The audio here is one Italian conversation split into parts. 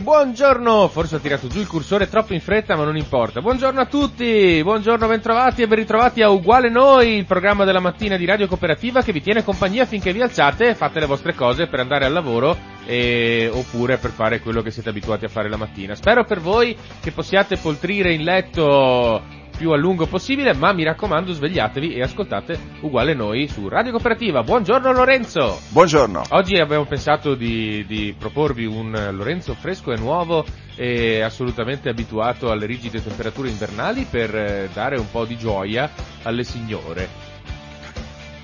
Buongiorno! Forse ho tirato giù il cursore troppo in fretta, ma non importa. Buongiorno a tutti! Buongiorno, bentrovati e ben ritrovati a Uguale Noi, il programma della mattina di Radio Cooperativa che vi tiene compagnia finché vi alzate e fate le vostre cose per andare al lavoro e... oppure per fare quello che siete abituati a fare la mattina. Spero per voi che possiate poltrire in letto più a lungo possibile, ma mi raccomando svegliatevi e ascoltate Uguale Noi su Radio Cooperativa. Buongiorno Lorenzo! Buongiorno. Oggi abbiamo pensato di, di proporvi un Lorenzo fresco e nuovo e assolutamente abituato alle rigide temperature invernali per eh, dare un po' di gioia alle signore.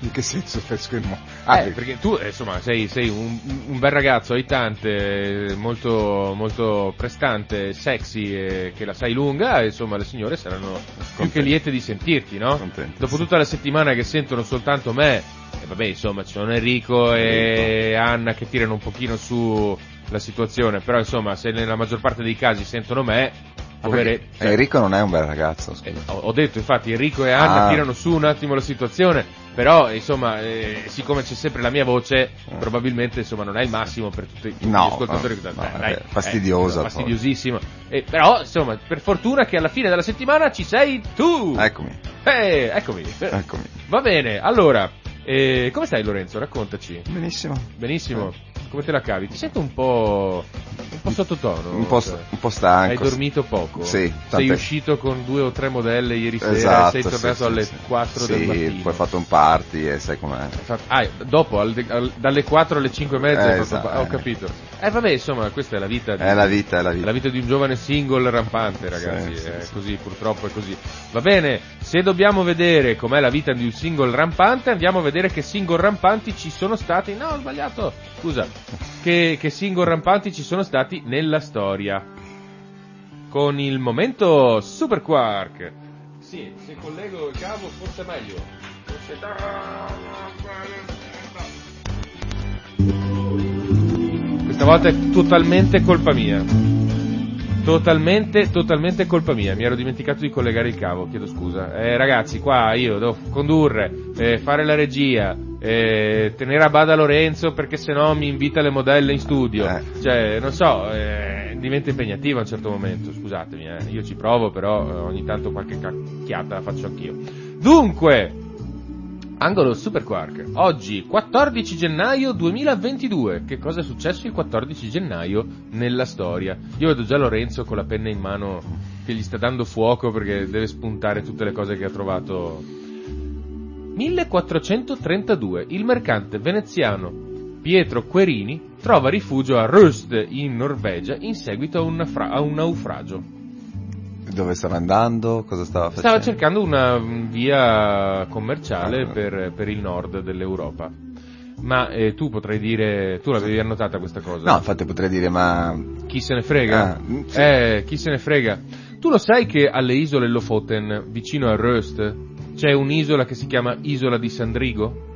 In che senso fresco e nuovo? Ah, Eh, perché tu eh, insomma sei, sei un, un bel ragazzo aitante, eh, molto, molto prestante, sexy, e che la sai lunga, e, insomma le signore saranno più che liete di sentirti, no? Contente, Dopo sì. tutta la settimana che sentono soltanto me, e vabbè insomma ci sono Enrico e Anna che tirano un pochino su la situazione, però insomma se nella maggior parte dei casi sentono me, povere- cioè, Enrico non è un bel ragazzo. eh, ho, detto infatti Enrico e Anna Ah. tirano su un attimo la situazione, però insomma eh, siccome c'è sempre la mia voce, Mm. probabilmente insomma non è il massimo per tutti, tutti No, gli ascoltatori. no, Eh, no, dai, è fastidiosa, eh. Eh, però insomma per fortuna che alla fine della settimana ci sei tu. Eccomi, Eh, eccomi. eccomi. Va bene, allora, eh, come stai Lorenzo? Raccontaci. Benissimo. Benissimo. Come te la cavi? Ti sento un po', po' sottotono. Un po', cioè. un po' stanco. Hai dormito poco? Sì, Sei uscito con due o tre modelle ieri sera Esatto, e sei sì, tornato sì, alle sì. 4 sì, del mattino. poi hai fatto un party e sai com'è. Ah, dopo, al- al- dalle 4 alle 5 e mezza, Eh, esatto, ho eh. capito. Eh vabbè, insomma, questa è la vita di, È la vita, è la vita. la vita di un giovane single rampante, ragazzi. Sì, sì, è sì. così, purtroppo è così. Va bene, se dobbiamo vedere com'è la vita di un single rampante, andiamo a vedere che single rampanti ci sono stati. No, ho sbagliato. Scusa. Che, che single rampanti ci sono stati nella storia. Con il momento Super Quark. Sì, se collego il cavo forse è meglio. Forse... Questa volta è totalmente colpa mia. Totalmente, totalmente colpa mia. Mi ero dimenticato di collegare il cavo, chiedo scusa. Eh, ragazzi, qua io devo condurre, eh, fare la regia, eh, tenere a bada Lorenzo perché sennò mi invita le modelle in studio. Eh. Cioè, non so, eh, diventa impegnativo a un certo momento, scusatemi, eh. io ci provo, però eh, ogni tanto qualche cacchiata la faccio anch'io. Dunque, Angolo Super Quark, oggi 14 gennaio 2022. Che cosa è successo il 14 gennaio nella storia? Io vedo già Lorenzo con la penna in mano che gli sta dando fuoco perché deve spuntare tutte le cose che ha trovato. 1432. Il mercante veneziano Pietro Querini trova rifugio a Røst in Norvegia in seguito a un, nafra- a un naufragio. Dove stava andando? Cosa stava facendo? Stava cercando una via commerciale Ah. per, per il nord dell'Europa. Ma eh, tu potrai dire, tu l'avevi annotata questa cosa? No, infatti potrei dire, ma... Chi se ne frega? Ah, mm, sì. Eh, chi se ne frega? Tu lo sai che alle isole Lofoten, vicino a Røst, c'è un'isola che si chiama Isola di Sandrigo?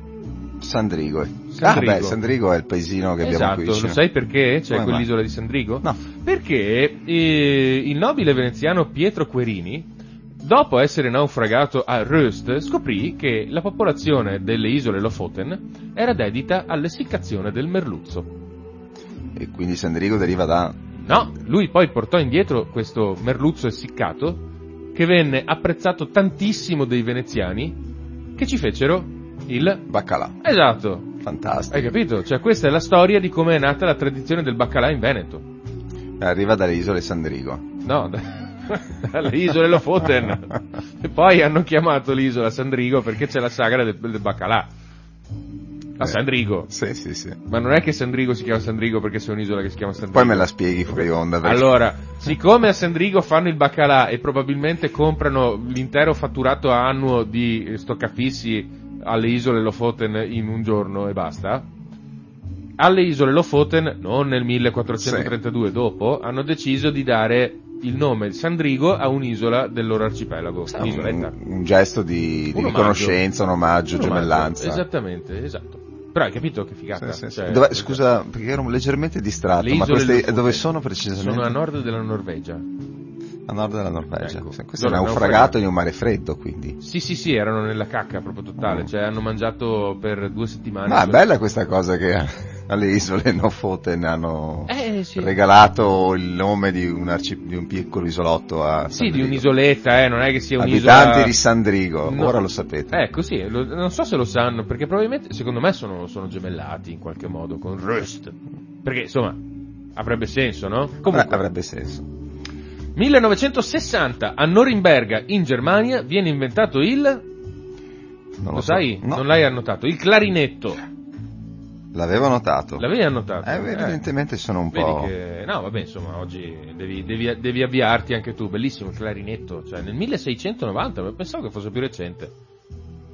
Sandrigo. Sandrigo. Ah, beh, Sandrigo è il paesino che abbiamo qui Esatto, vicino. lo sai perché c'è Come quell'isola mai? di Sandrigo? No. Perché eh, il nobile veneziano Pietro Querini, dopo essere naufragato a Røst, scoprì che la popolazione delle isole Lofoten era dedita all'essiccazione del merluzzo. E quindi Sandrigo deriva da... No, lui poi portò indietro questo merluzzo essiccato che venne apprezzato tantissimo dei veneziani che ci fecero il... Baccalà. Esatto, Fantastico. hai capito? Cioè questa è la storia di come è nata la tradizione del baccalà in Veneto. Arriva dalle isole Sandrigo. No, da- dalle isole Lofoten. e poi hanno chiamato l'isola Sandrigo perché c'è la sagra del, del baccalà. A Sandrigo. Sì, sì, sì. Ma non è che Sandrigo si chiama Sandrigo perché c'è un'isola che si chiama Sandrigo. Poi me la spieghi fuori onda. perché- Allora, siccome a Sandrigo fanno il baccalà e probabilmente comprano l'intero fatturato annuo di eh, stoccafissi alle isole Lofoten in un giorno e basta, alle isole Lofoten, non nel 1432 dopo, hanno deciso di dare il nome Sandrigo a un'isola del loro arcipelago, un, un gesto di, di Un omaggio. riconoscenza, un omaggio, Un omaggio, gemellanza. Esattamente, esatto. Però hai capito che figata? Sì, sì. Cioè, Dov'è- scusa, perché ero leggermente distratto, ma queste dove sono precisamente? Sono a nord della Norvegia. A nord della Norvegia. Ecco. Sì, Questo è naufragato in un mare freddo, quindi. Sì, sì, sì, erano nella cacca proprio totale, Mm. cioè hanno mangiato per due settimane. Ma è bella questa cosa che alle isole Nofoten hanno Eh, sì. regalato il nome di un, arci- di un piccolo isolotto a Sì, di Sandrigo. un'isoletta, eh, non è che sia un'isola... Abitanti di Sandrigo, No. ora lo sapete. Ecco, sì, lo- non so se lo sanno, perché probabilmente, secondo me, sono, sono gemellati in qualche modo con Rust. Perché, insomma, avrebbe senso, no? Comunque, avrebbe senso. 1960, a Norimberga, in Germania, viene inventato il... Non Lo, lo, so. sai? No, Non l'hai annotato. Il clarinetto. l'avevo notato. L'avevi annotato? Eh, evidentemente sono un Vedi po'... che, no, vabbè, insomma, oggi devi, devi- devi avviarti anche tu, bellissimo il clarinetto, cioè nel 1690, ma pensavo che fosse più recente.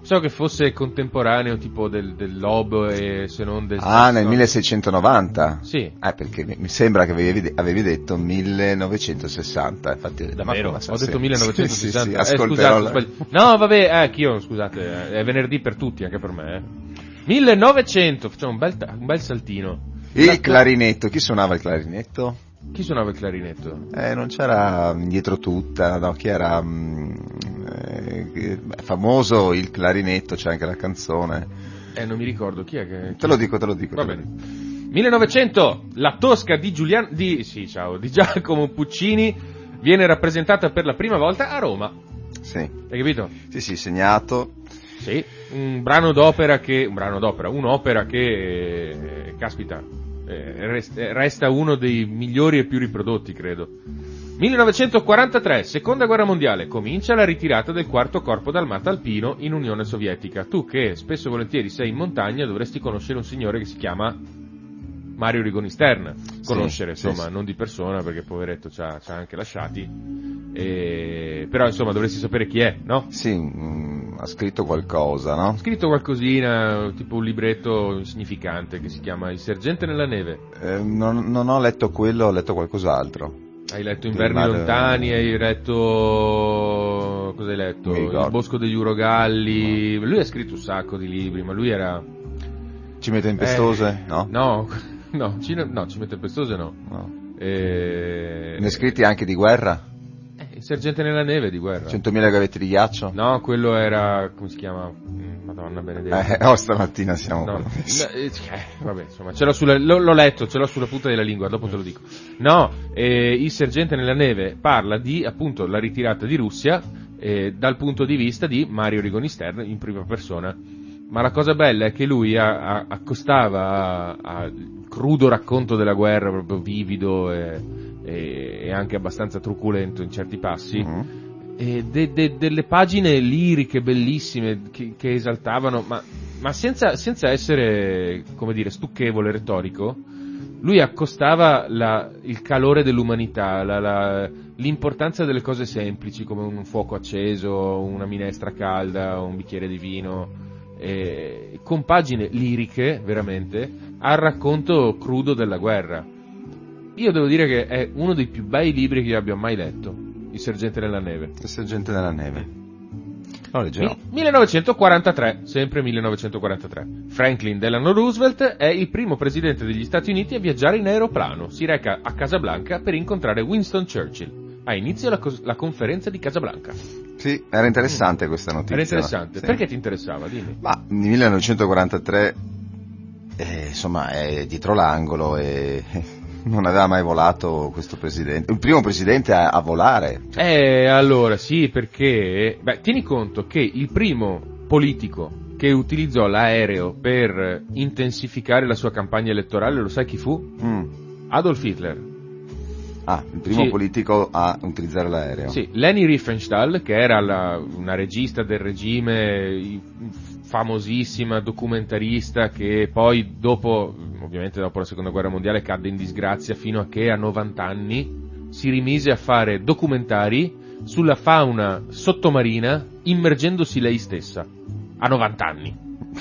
Pensavo che fosse contemporaneo, tipo del, dell'oboe, se non del... Ah, nel no. 1690? Sì. Eh, perché mi sembra che avevi, avevi detto 1960, infatti... Davvero? Ho detto sì. 1960. Sì, sì, sì, Eh, ascolterò scusate, la-. No, vabbè, eh, anch'io, scusate, eh, è venerdì per tutti, anche per me. eh. 1900, facciamo un bel, un bel saltino. Il La- clarinetto, chi suonava il clarinetto? Chi suonava il clarinetto? Eh, non c'era dietro tutta, no, chi era mm, eh, beh, famoso il clarinetto, c'è anche la canzone. Eh, non mi ricordo chi è che... Te lo dico, te lo dico. Va bene. dico. 1900, la Tosca di Giuliano, di, sì, ciao, di Giacomo Puccini viene rappresentata per la prima volta a Roma. Sì, Hai capito? sì, sì, segnato. Sì, un brano d'opera che, un brano d'opera, un'opera che, eh, caspita, eh, eh, resta uno dei migliori e più riprodotti, credo. 1943, seconda guerra mondiale, comincia la ritirata del quarto corpo d'armata alpino in Unione Sovietica. Tu che spesso e volentieri sei in montagna dovresti conoscere un signore che si chiama Mario Rigoni Stern. Conoscere, sì, insomma, sì. non di persona perché poveretto ci ha, ci ha anche lasciati. E- Però insomma dovresti sapere chi è, no? Sì, mm, ha scritto qualcosa, no? Ho scritto qualcosina, tipo un libretto insignificante che si chiama Il sergente nella neve. Eh, non, non ho letto quello, ho letto qualcos'altro. Hai letto Inverni ma- lontani, hai letto... cosa hai letto? Il bosco degli urogalli. Lui ha scritto un sacco di libri, ma lui era... Cime tempestose? Eh, no? No, no, Cine- no, Cime Tempestose no. No. Eh, Ne scritti anche di guerra? eh, il sergente nella neve di guerra. 100.000 gavetti di ghiaccio? No, quello era... come si chiama? Mm, Madonna benedetta. Eh, oh, stamattina siamo No, eh, eh, vabbè, insomma, ce l'ho sulla, l'ho, l'ho letto, ce l'ho sulla punta della lingua, dopo te lo dico. No, eh, il sergente nella neve parla di, appunto, la ritirata di Russia eh, dal punto di vista di Mario Rigoni Stern in prima persona. Ma la cosa bella è che lui a- a- accostava al crudo racconto della guerra, proprio vivido e, e- e anche abbastanza truculento in certi passi, e de- de- delle pagine liriche bellissime che, che esaltavano, ma, ma senza, senza essere, come dire, stucchevole, retorico, lui accostava la- il calore dell'umanità, la- la- l'importanza delle cose semplici come un fuoco acceso, una minestra calda, un bicchiere di vino, eh, con pagine liriche, veramente, al racconto crudo della guerra. Io devo dire che è uno dei più bei libri che io abbia mai letto, Il sergente nella neve. Il sergente nella neve. Mi- 1943, sempre 1943. Franklin Delano Roosevelt è il primo presidente degli Stati Uniti a viaggiare in aeroplano. Si reca a Casablanca per incontrare Winston Churchill. Ha inizio la, cos- la conferenza di Casablanca. Sì, era interessante questa notizia. Era interessante. Sì. Perché ti interessava? Dimmi. Ma nel 1943, eh, insomma, è dietro l'angolo e non aveva mai volato questo presidente. Il primo presidente a, a volare. Eh, allora, sì, perché... Beh, tieni conto che il primo politico che utilizzò l'aereo per intensificare la sua campagna elettorale, lo sai chi fu? Mm. Adolf Hitler. Ah, il primo Sì. politico a utilizzare l'aereo. Sì, Leni Riefenstahl, che era la- una regista del regime famosissima documentarista che poi dopo, ovviamente dopo la seconda guerra mondiale cadde in disgrazia fino a che a 90 anni si rimise a fare documentari sulla fauna sottomarina immergendosi lei stessa a 90 anni.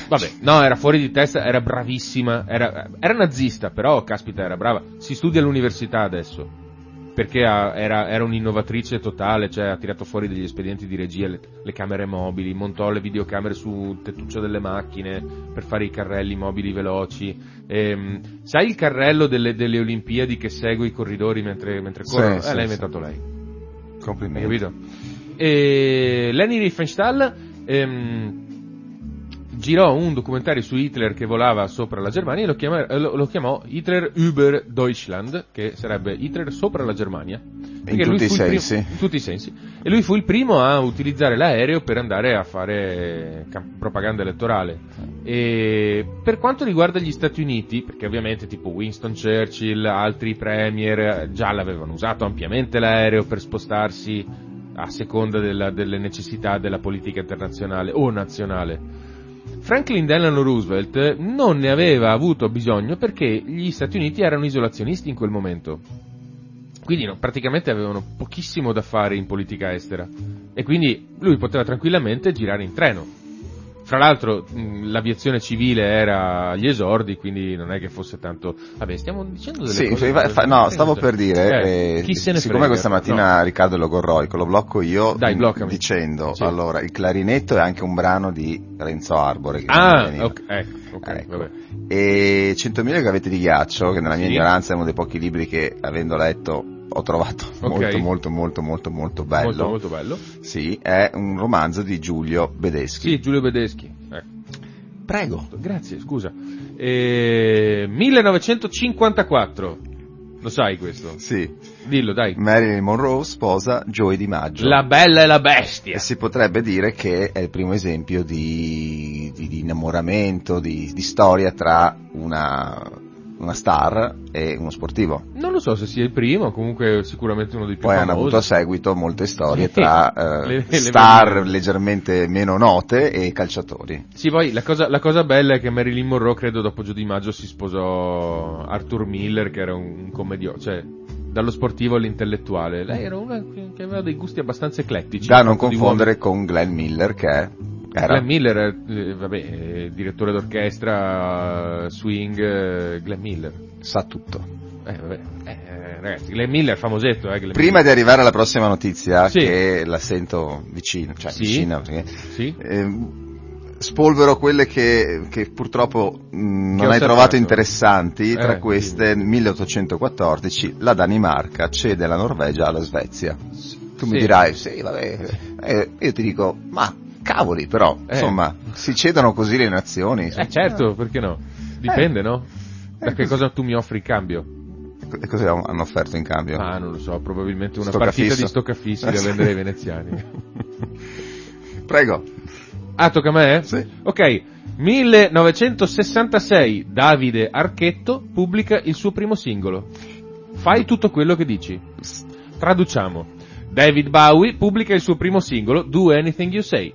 Vabbè, no, era fuori di testa, era bravissima, era, era nazista, però caspita era brava. Si studia all'università adesso perché era, era, un'innovatrice totale, cioè ha tirato fuori degli espedienti di regia, le, le, camere mobili, montò le videocamere sul tettuccio delle macchine per fare i carrelli mobili veloci. E, ehm, sai il carrello delle, delle, Olimpiadi che segue i corridori mentre, mentre corrono? Sì, eh, sì, l'ha sì. inventato lei. Complimenti. Hai capito? E Leni Riefenstahl ehm, girò un documentario su Hitler che volava sopra la Germania e lo, chiama, lo, lo chiamò Hitler über Deutschland, che sarebbe Hitler sopra la Germania. In tutti i sensi. Primo, in tutti i sensi. E lui fu il primo a utilizzare l'aereo per andare a fare propaganda elettorale. E per quanto riguarda gli Stati Uniti, perché ovviamente tipo Winston Churchill, altri premier già l'avevano usato ampiamente l'aereo per spostarsi a seconda della, delle necessità della politica internazionale o nazionale. Franklin Delano Roosevelt non ne aveva avuto bisogno perché gli Stati Uniti erano isolazionisti in quel momento. Quindi no, praticamente avevano pochissimo da fare in politica estera. E quindi lui poteva tranquillamente girare in treno. Fra l'altro mh, l'aviazione civile era agli esordi, quindi non è che fosse tanto... Vabbè, stiamo dicendo delle Sì, cose... fa- fa- no, stavo per dire, Eh, eh, siccome frega? questa mattina No. Riccardo logorroico, lo blocco io Dai, bloccami. dicendo, Sì. allora, il clarinetto è anche un brano di Renzo Arbore. Che Ah, ok, ecco, ok, Ecco. vabbè. E 100.000 gavette di ghiaccio, che nella mia Sì. ignoranza è uno dei pochi libri che, avendo letto, ho trovato Ok. molto, molto, molto, molto, molto bello. Molto, molto bello. Sì, è un romanzo di Giulio Bedeschi. Sì, Giulio Bedeschi. Ecco. Prego. Grazie, scusa. Eh, 1954. Lo sai questo? Sì, Dillo, dai. Marilyn Monroe sposa Joey Di Maggio. La bella e la bestia. E si potrebbe dire che è il primo esempio di, di- di innamoramento, di, di storia tra una, una star e uno sportivo. Non lo so se sia il primo, comunque sicuramente uno dei più Poi hanno famosi. avuto a seguito molte storie tra eh, Le- le star varie- leggermente meno note e calciatori. Sì, poi la cosa, la cosa bella è che Marilyn Monroe, credo dopo Gio Di Maggio, si sposò Arthur Miller, che era un, un commedio, cioè dallo sportivo all'intellettuale. Lei era una che aveva dei gusti abbastanza eclettici. Da non confondere con Glenn Miller che è-. Era Glenn Miller, eh, vabbè, eh, direttore d'orchestra, eh, swing, eh, Glenn Miller. sa tutto. Eh, vabbè, eh, ragazzi, Glenn Miller, famosetto, eh, Glenn Prima di arrivare alla prossima notizia, Sì. che la sento vicino, cioè Sì. vicina, perché Miller. Sì? Ehm, spolvero quelle che, che purtroppo mh, Che non hai trovato interessanti, Eh, tra queste nel 1814 la Danimarca cede la Norvegia alla Svezia. Tu mi dirai, sì, vabbè, eh, io ti dico, ma cavoli però, Eh. insomma, si cedono così le nazioni. Eh certo, perché no? Dipende, no? Da Eh, che cosa tu mi offri in cambio? E cosa hanno offerto in cambio? Ah, non lo so, probabilmente una partita di stoccafissi da vendere ai veneziani. Prego. Ah, tocca a me? Sì. Ok, 1966, Davide Archetto pubblica il suo primo singolo. Fai tutto quello che dici. Traduciamo. David Bowie pubblica il suo primo singolo, Do Anything You Say.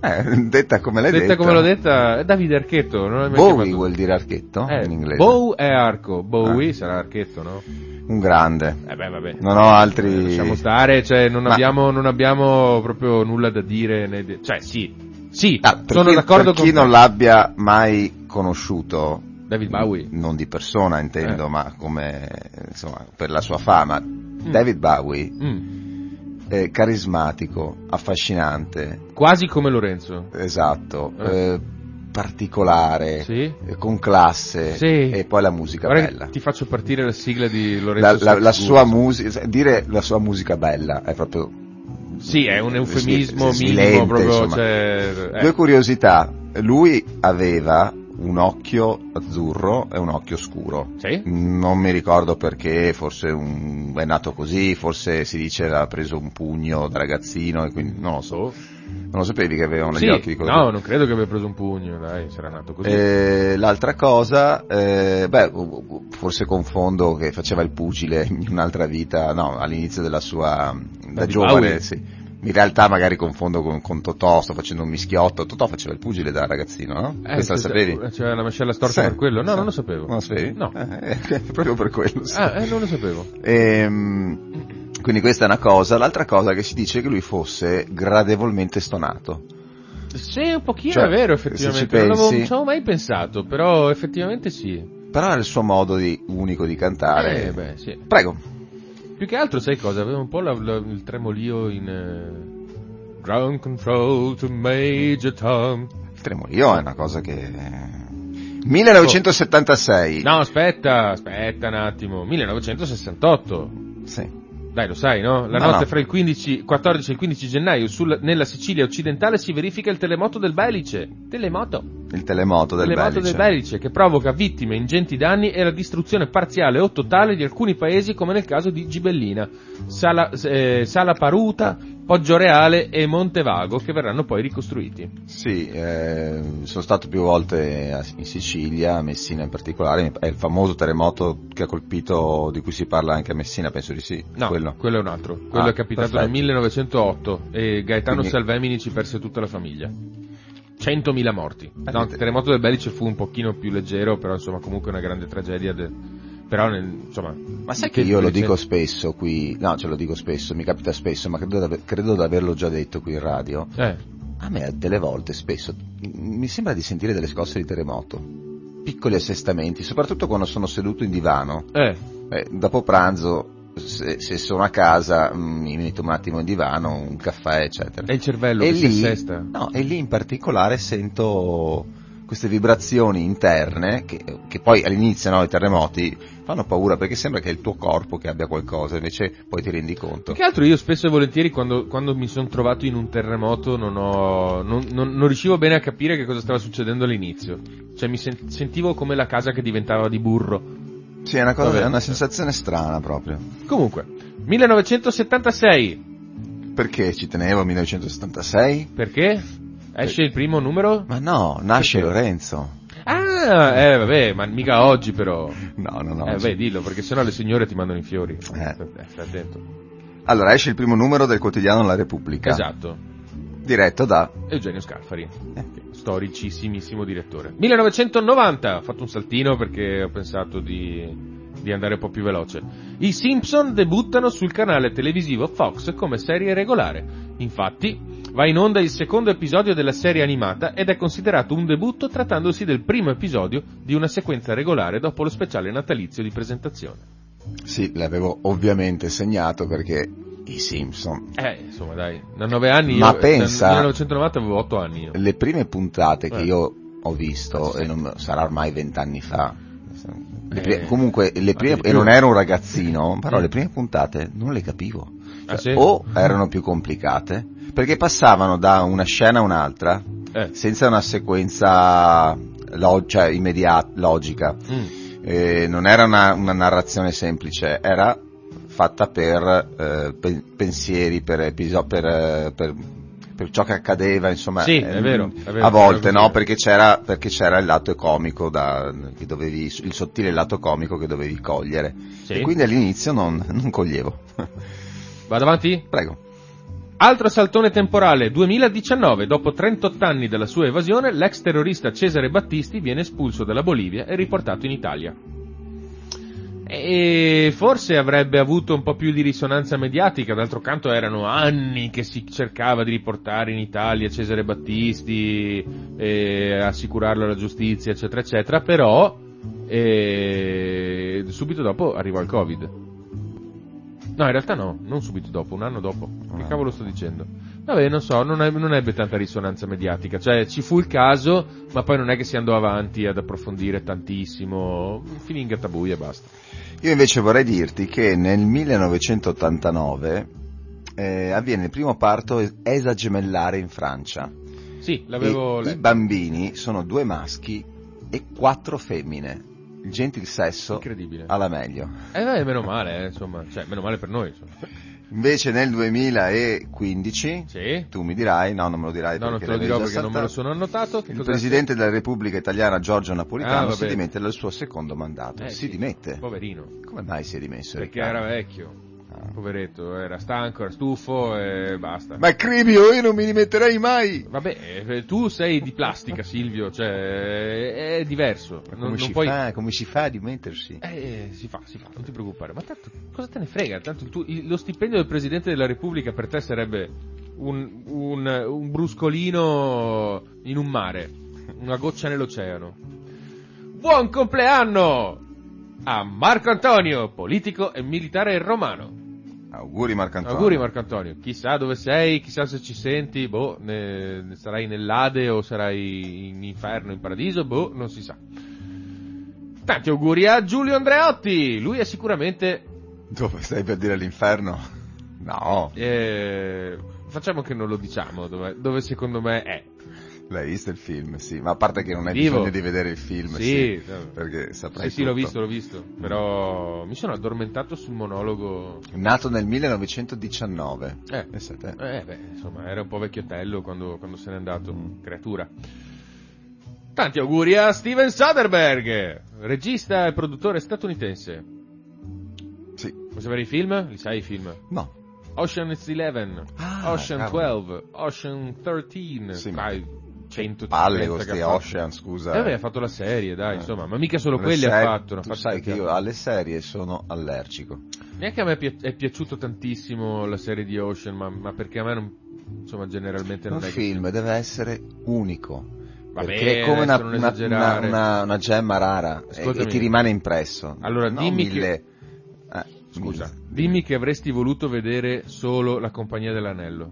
Eh, detta come l'hai detta. Detta come l'ho detta, è Davide Archetto, non Bowie chiamato? vuol dire archetto Eh, in inglese. Bow è arco, Bowie Ah. sarà archetto, no? Un grande. Eh beh, vabbè. Non ho altri... Lasciamo stare, cioè non, Ma- abbiamo, non abbiamo proprio nulla da dire, né cioè sì, sì, Ah, per sono chi, d'accordo per con chi te. non l'abbia mai conosciuto, David Bowie. non di persona intendo, Eh. ma come insomma per la sua fama, David Bowie Mm, è carismatico, affascinante, Quasi come Lorenzo. esatto, Eh. eh, particolare, Sì? eh, con classe Sì. e poi la musica Guarda bella. ti faccio partire la sigla di La, Lorenzo la- la Sextus. sua musica, dire la sua musica bella è proprio Sì, è un eufemismo Sì, minimo silente, proprio, cioè, eh. Due curiosità, lui aveva un occhio azzurro e un occhio scuro. Sì? Non mi ricordo perché, forse un- è nato così, forse si dice ha preso un pugno da ragazzino e quindi non lo so. Oh. Non lo sapevi che avevano Sì, gli occhi colore? no, non credo che abbia preso un pugno, dai, sarà nato così. Eh, l'altra cosa, eh, beh, forse confondo che faceva il pugile in un'altra vita, no, all'inizio della sua, da David giovane, sì. In realtà magari confondo con, con Totò, sto facendo un mischiotto. Totò faceva il pugile da ragazzino, no? Eh, Questa la sapevi? C'era la mascella storta Sì. per quello? No, Sì. non lo sapevo. Non lo sapevi? No. Eh, eh, proprio per quello. sì. Ah, eh, non lo sapevo. Ehm, quindi questa è una cosa. L'altra cosa che si dice è che lui fosse gradevolmente stonato. Sì, un pochino Cioè, è vero, effettivamente. Non pensi- non ci avevo mai pensato, però effettivamente sì. Però era il suo modo di- unico di cantare. Eh, beh, sì. Prego. Più che altro, sai cosa? Aveva un po' la- la- il tremolio in... eh, Ground control to Major Tom. Il tremolio è una cosa che... 1976. No, aspetta, aspetta un attimo. 1968. Sì. Dai, lo sai, no? La No, notte no. fra il 15, 14 e il 15 gennaio sul- nella Sicilia occidentale si verifica il telemoto del Belice. Telemoto. Il telemoto del telemoto Belice. del Belice che provoca vittime, ingenti danni e la distruzione parziale o totale di alcuni paesi come nel caso di Gibellina, Sala, eh, Sala Paruta, Poggioreale e Montevago che verranno poi ricostruiti. Sì, eh, sono stato più volte in Sicilia, a Messina in particolare, è il famoso terremoto che ha colpito, di cui si parla anche a Messina, penso di sì. No, quello, quello. è un altro. Quello Ah, è capitato perfetto. nel 1908 e Gaetano Quindi- Salvemini ci perse tutta la famiglia. 100.000 morti. No, Eh, il terremoto del Belice fu un pochino più leggero, però insomma comunque una grande tragedia. de- Però nel- insomma... Ma sai che io lo dico spesso qui, no, ce lo dico spesso, mi capita spesso, ma credo, di averlo già detto qui in radio. Eh, A me delle volte, spesso, mi sembra di sentire delle scosse di terremoto. Piccoli assestamenti, soprattutto quando sono seduto in divano. eh, Eh, dopo pranzo, se, se sono a casa, mm, mi metto un attimo in divano, un caffè, eccetera. è il cervello e che si lì, assesta. no, e lì in particolare sento queste vibrazioni interne che, che poi all'inizio no, i terremoti fanno paura perché sembra che è il tuo corpo che abbia qualcosa, invece poi ti rendi conto. Che altro io spesso e volentieri quando, quando mi sono trovato in un terremoto non, ho, non, non- non riuscivo bene a capire che cosa stava succedendo all'inizio. Cioè mi sen- sentivo come la casa che diventava di burro. Sì, è una, cosa, è una sensazione strana proprio. Comunque, 1976, Perché ci tenevo 1976? perché? Esce il primo numero? Ma no, nasce Perché? Lorenzo. Ah, eh vabbè, ma mica oggi però. No, no, no. eh beh, dillo, perché sennò le signore ti mandano i fiori. Eh. Eh, stai attento. Allora, esce il primo numero del quotidiano La Repubblica. Esatto. Diretto da... Eugenio Scalfari, storicissimissimo direttore. 1990, ho fatto un saltino perché ho pensato di, di andare un po' più veloce. I Simpson debuttano sul canale televisivo Fox come serie regolare. Infatti, va in onda il secondo episodio della serie animata ed è considerato un debutto trattandosi del primo episodio di una sequenza regolare dopo lo speciale natalizio di presentazione. Sì, l'avevo ovviamente segnato perché i Simpson. Eh, insomma, dai, da nove anni Ma io, pensa- nel 1990 avevo otto anni io. Le prime puntate che Eh. io ho visto, e non, sarà ormai vent'anni fa, le pri- Eh, comunque le prime, e non ero un ragazzino, però Mm. le prime puntate non le capivo. Cioè, Ah, sì? O erano più complicate, perché passavano da una scena a un'altra, Eh. senza una sequenza log- cioè, immediata, logica. Mm. Eh, non era una, una narrazione semplice, era fatta per eh, pe- pensieri, per, episo- per, eh, per, per ciò che accadeva, insomma. Sì, ehm, è vero, è vero, a volte, no? Perché c'era, perché c'era il lato comico da, che dovevi, il sottile lato comico che dovevi cogliere. Sì. E quindi all'inizio non, non coglievo. Vado avanti? Prego. Altro saltone temporale, 2019, dopo 38 anni dalla sua evasione, l'ex terrorista Cesare Battisti viene espulso dalla Bolivia e riportato in Italia. E forse avrebbe avuto un po' più di risonanza mediatica, d'altro canto erano anni che si cercava di riportare in Italia Cesare Battisti, e assicurarlo alla giustizia, eccetera, eccetera, però eh, subito dopo arrivò il Covid. No, in realtà no, non subito dopo, un anno dopo. Che Ah. cavolo sto dicendo? Vabbè, non so, non, eb- non ebbe tanta risonanza mediatica. Cioè, ci fu il caso, ma poi non è che si andò avanti ad approfondire tantissimo. Finì in gattabuia e basta. Io invece vorrei dirti che nel 1989 eh, avviene il primo parto esagemellare in Francia. Sì, l'avevo E I letto. bambini sono due maschi e quattro femmine. Il gentil sesso alla meglio. Eh, beh, meno male, eh, insomma. Cioè, meno male per noi, insomma. Invece nel 2015, Sì? tu mi dirai, no non me lo dirai No, non perché te lo perché non me lo sono annotato. Il? Presidente della Repubblica Italiana Giorgio Napolitano Ah, si dimette dal suo secondo mandato. Eh, si sì, dimette. Poverino. Come mai si è dimesso? Perché Riccardo? era vecchio. Poveretto, era stanco, era stufo e basta. Ma Cribio, io non mi rimetterei mai! Vabbè, eh, tu sei di plastica, Silvio, cioè è diverso. Ma Non, come, non si puoi... fa, come si fa a dimettersi? Eh, si fa, si fa, non ti preoccupare. Ma tanto, cosa te ne frega? Tanto tu- il- lo stipendio del Presidente della Repubblica per te sarebbe un, un, un bruscolino in un mare, una goccia nell'oceano. Buon compleanno a Marco Antonio, politico e militare romano. Auguri Marco Antonio. Auguri Marco Antonio, chissà dove sei, chissà se ci senti, boh, ne- ne sarai nell'Ade o sarai in inferno, in paradiso, boh, non si sa. Tanti auguri a Giulio Andreotti, lui è sicuramente, Dove stai per dire l'inferno? No, eh, facciamo che non lo diciamo, dove, dove secondo me è. L'hai visto il film, sì. Ma a parte che non hai Vivo. bisogno di vedere il film, Sì, sì. perché saprai Sì, sì, l'ho visto, l'ho visto, però mi sono addormentato sul monologo. Nato nel 1919. Eh, te. eh, beh, insomma, era un po' vecchiottello quando, quando se n'è andato, Mm. creatura. Tanti auguri a Steven Soderbergh, regista e produttore statunitense. Sì. Vuoi sapere i film? Li sai i film? No. Ocean's Eleven, Ah, Ocean cavolo. 12, Ocean 13, Sì, ma dai, 150 Palle con che sti ha fatto. Ocean, scusa. Eh beh, ha fatto la serie, dai, Eh. insomma, ma mica solo Le quelli ha serie- fatto. ha Tu fatti sai che io alle serie sono allergico. Neanche a me è piaciuto tantissimo la serie di Ocean, ma, ma perché a me non, insomma, generalmente non Un è che- film deve essere unico. Vabbè, perché è come una, una- una- una- una gemma rara e, Ascoltami. e ti rimane impresso. Allora, No, dimmi mille- eh, Scusa, mille. dimmi che avresti voluto vedere solo la compagnia dell'anello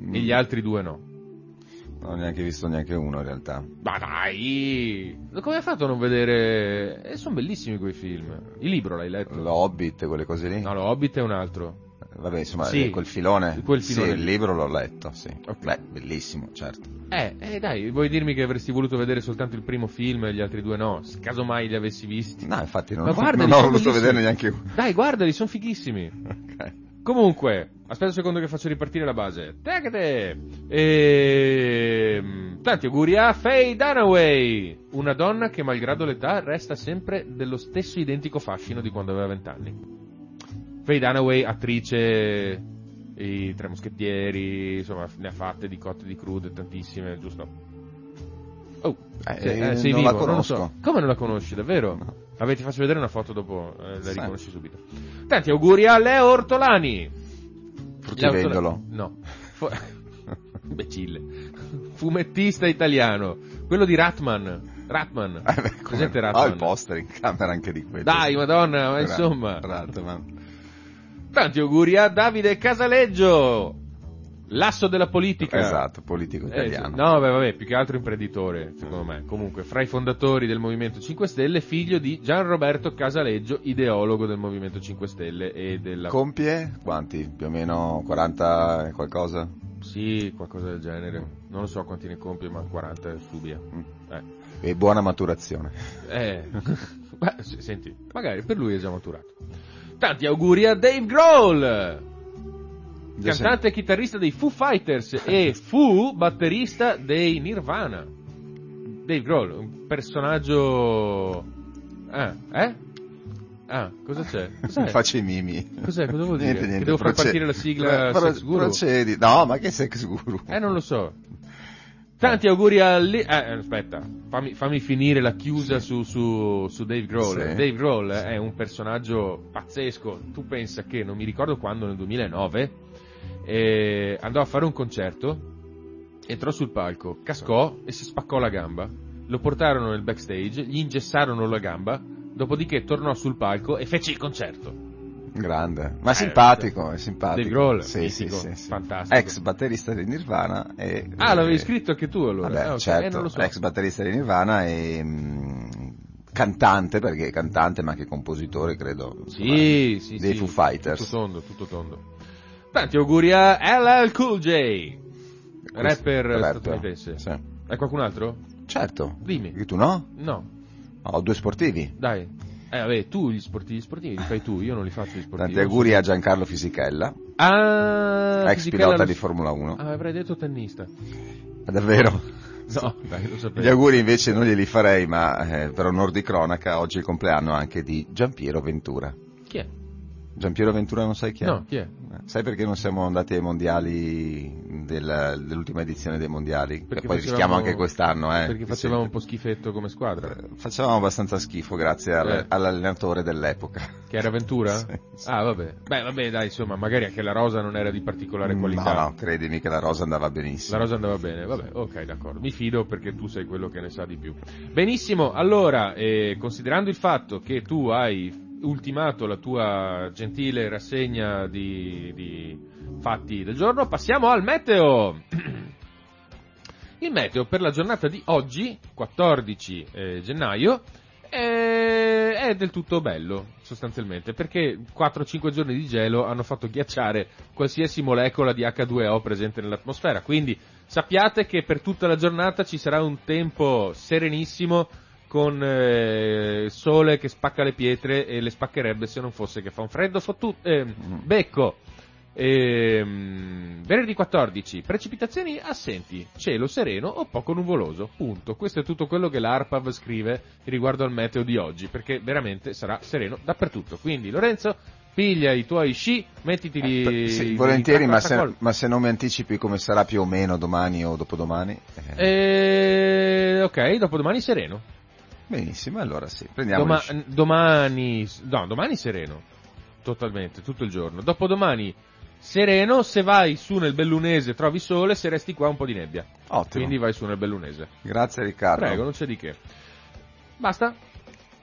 Mm, e gli altri due no. Non ho neanche visto neanche uno in realtà. Ma dai! Come hai fatto a non vedere? Eh, sono bellissimi quei film. Il libro l'hai letto? L'Hobbit, quelle cose lì. No, lo Hobbit è un altro. Vabbè, insomma, Sì. eh, quel filone. Quel filone Sì, il libro l'ho letto, sì. Ok. Beh, bellissimo, certo. Eh, eh, dai, vuoi dirmi che avresti voluto vedere soltanto il primo film e gli altri due no? Se Casomai li avessi visti. No, infatti non, Ma guardali, non ho voluto vederne neanche uno. Dai, guardali, sono fighissimi. Ok. Comunque, aspetta un secondo che faccio ripartire la base. Tecate! Ehm, tanti auguri a Faye Dunaway, una donna che malgrado l'età resta sempre dello stesso identico fascino di quando aveva vent'anni. Faye Dunaway, attrice, i Tre Moschettieri, insomma, ne ha fatte di cotte e di crude, tantissime, giusto? Oh, Eh, sei, eh, sei non vivo, la non lo so. conosco. Come non la conosci, davvero? No. Vabbè, ti faccio vedere una foto dopo, eh, la riconosci subito. Tanti auguri a Leo Ortolani. Fruttivendolo. No. Imbecille. Fumettista italiano. Quello di Ratman. Ratman. Eh, beh, come- Presente Ho Ratman? il poster in camera anche di quello. Dai, madonna, ma insomma. Ratman. Tanti auguri a Davide Casaleggio. L'asso della politica. Esatto, politico Eh, italiano. sì. no, beh, vabbè, più che altro imprenditore, secondo me. Comunque, fra i fondatori del Movimento 5 Stelle, figlio di Gian Roberto Casaleggio, ideologo del Movimento 5 Stelle e della... Compie quanti? Più o meno 40 e qualcosa? Sì, qualcosa del genere. Non lo so quanti ne compie, ma 40 è su via. Mm. Eh. E buona maturazione. Eh. Beh, senti, magari per lui è già maturato. Tanti auguri a Dave Grohl! Cantante e chitarrista dei Foo Fighters e fu batterista dei Nirvana. Dave Grohl, un personaggio... Ah, eh? Ah, cosa c'è? Cos'è? Faccio i mimi. Cos'è? Cosa vuol dire? Niente, Che niente, devo far partire la sigla Eh, pro- Sex Guru? Procedi. No, ma che sex guru? Eh, non lo so. Tanti auguri a... Li- eh, aspetta, fammi, fammi finire la chiusa su, su, su Dave Grohl. Sì. Dave Grohl è un personaggio pazzesco. Tu pensa che, non mi ricordo quando, nel 2009, eh, andò a fare un concerto, entrò sul palco, cascò e si spaccò la gamba. Lo portarono nel backstage, gli ingessarono la gamba, dopodiché tornò sul palco e fece il concerto. Grande. Ma Eh, simpatico, è simpatico. Dave Grohl, sì, mitico, sì, sì. fantastico. Ex batterista di Nirvana e... Ah, l'avevi scritto anche tu allora? Vabbè, Ah, ok, eh, certo, non lo so. ex batterista di Nirvana e mm, cantante, perché è cantante ma anche compositore, credo. Sì, sì, dei sì. Foo Fighters. Tutto tondo, tutto tondo. Tanti auguri a LL Cool J, rapper Roberto. statunitense. Sì. Hai qualcun altro? Certo. Dimmi. E tu no? No, Ho due sportivi. dai. Eh, vabbè, tu gli sportivi, gli sportivi li fai tu, io non li faccio gli sportivi. Tanti auguri a Giancarlo Fisichella, Ah, ex Fisichella pilota lo- di Formula 1. Ah, avrei detto tennista. Davvero? No, dai, lo sapevo. Gli auguri invece non glieli farei, ma eh, per onor di cronaca oggi è il compleanno anche di Giampiero Ventura. Chi è? Giampiero Ventura non sai chi è? No, chi è? Eh, Sai perché non siamo andati ai mondiali del- dell'ultima edizione dei mondiali? Perché che poi rischiamo anche quest'anno, eh. Perché facevamo un po' schifetto come squadra. Facevamo abbastanza schifo grazie al- Eh. all'allenatore dell'epoca. Che era Ventura? Sì, sì. Ah, vabbè. Beh, vabbè, dai, insomma, magari anche la rosa non era di particolare qualità. No, no, credimi che la rosa andava La benissimo. rosa andava bene, vabbè, ok, d'accordo. Mi fido perché tu sei quello che ne sa di più. Benissimo, allora, eh, considerando il fatto che tu hai ultimato la tua gentile rassegna di, di fatti del giorno, passiamo al meteo. Il meteo per la giornata di oggi, 14 eh, gennaio, è, è del tutto bello, sostanzialmente, perché 4-5 giorni di gelo hanno fatto ghiacciare qualsiasi molecola di H2O presente nell'atmosfera. Quindi sappiate che per tutta la giornata ci sarà un tempo serenissimo con eh, sole che spacca le pietre e le spaccherebbe se non fosse che fa un freddo fottu- eh, becco. Ehm, venerdì 14, precipitazioni assenti, cielo sereno o poco nuvoloso, punto. Questo è tutto quello che l'ARPAV scrive riguardo al meteo di oggi, perché veramente sarà sereno dappertutto. Quindi Lorenzo, piglia i tuoi sci, mettiteli... Eh, Sì, volentieri, ma se, ma se non mi anticipi come sarà più o meno domani o dopodomani. eh, Eh, ok, dopodomani sereno. Benissimo, allora sì, prendiamo Doma- domani, no, domani sereno, totalmente, tutto il giorno. Dopodomani sereno, se vai su nel Bellunese trovi sole, se resti qua un po' di nebbia. Ottimo. Quindi vai su nel Bellunese. Grazie Riccardo. Prego, non c'è di che. Basta?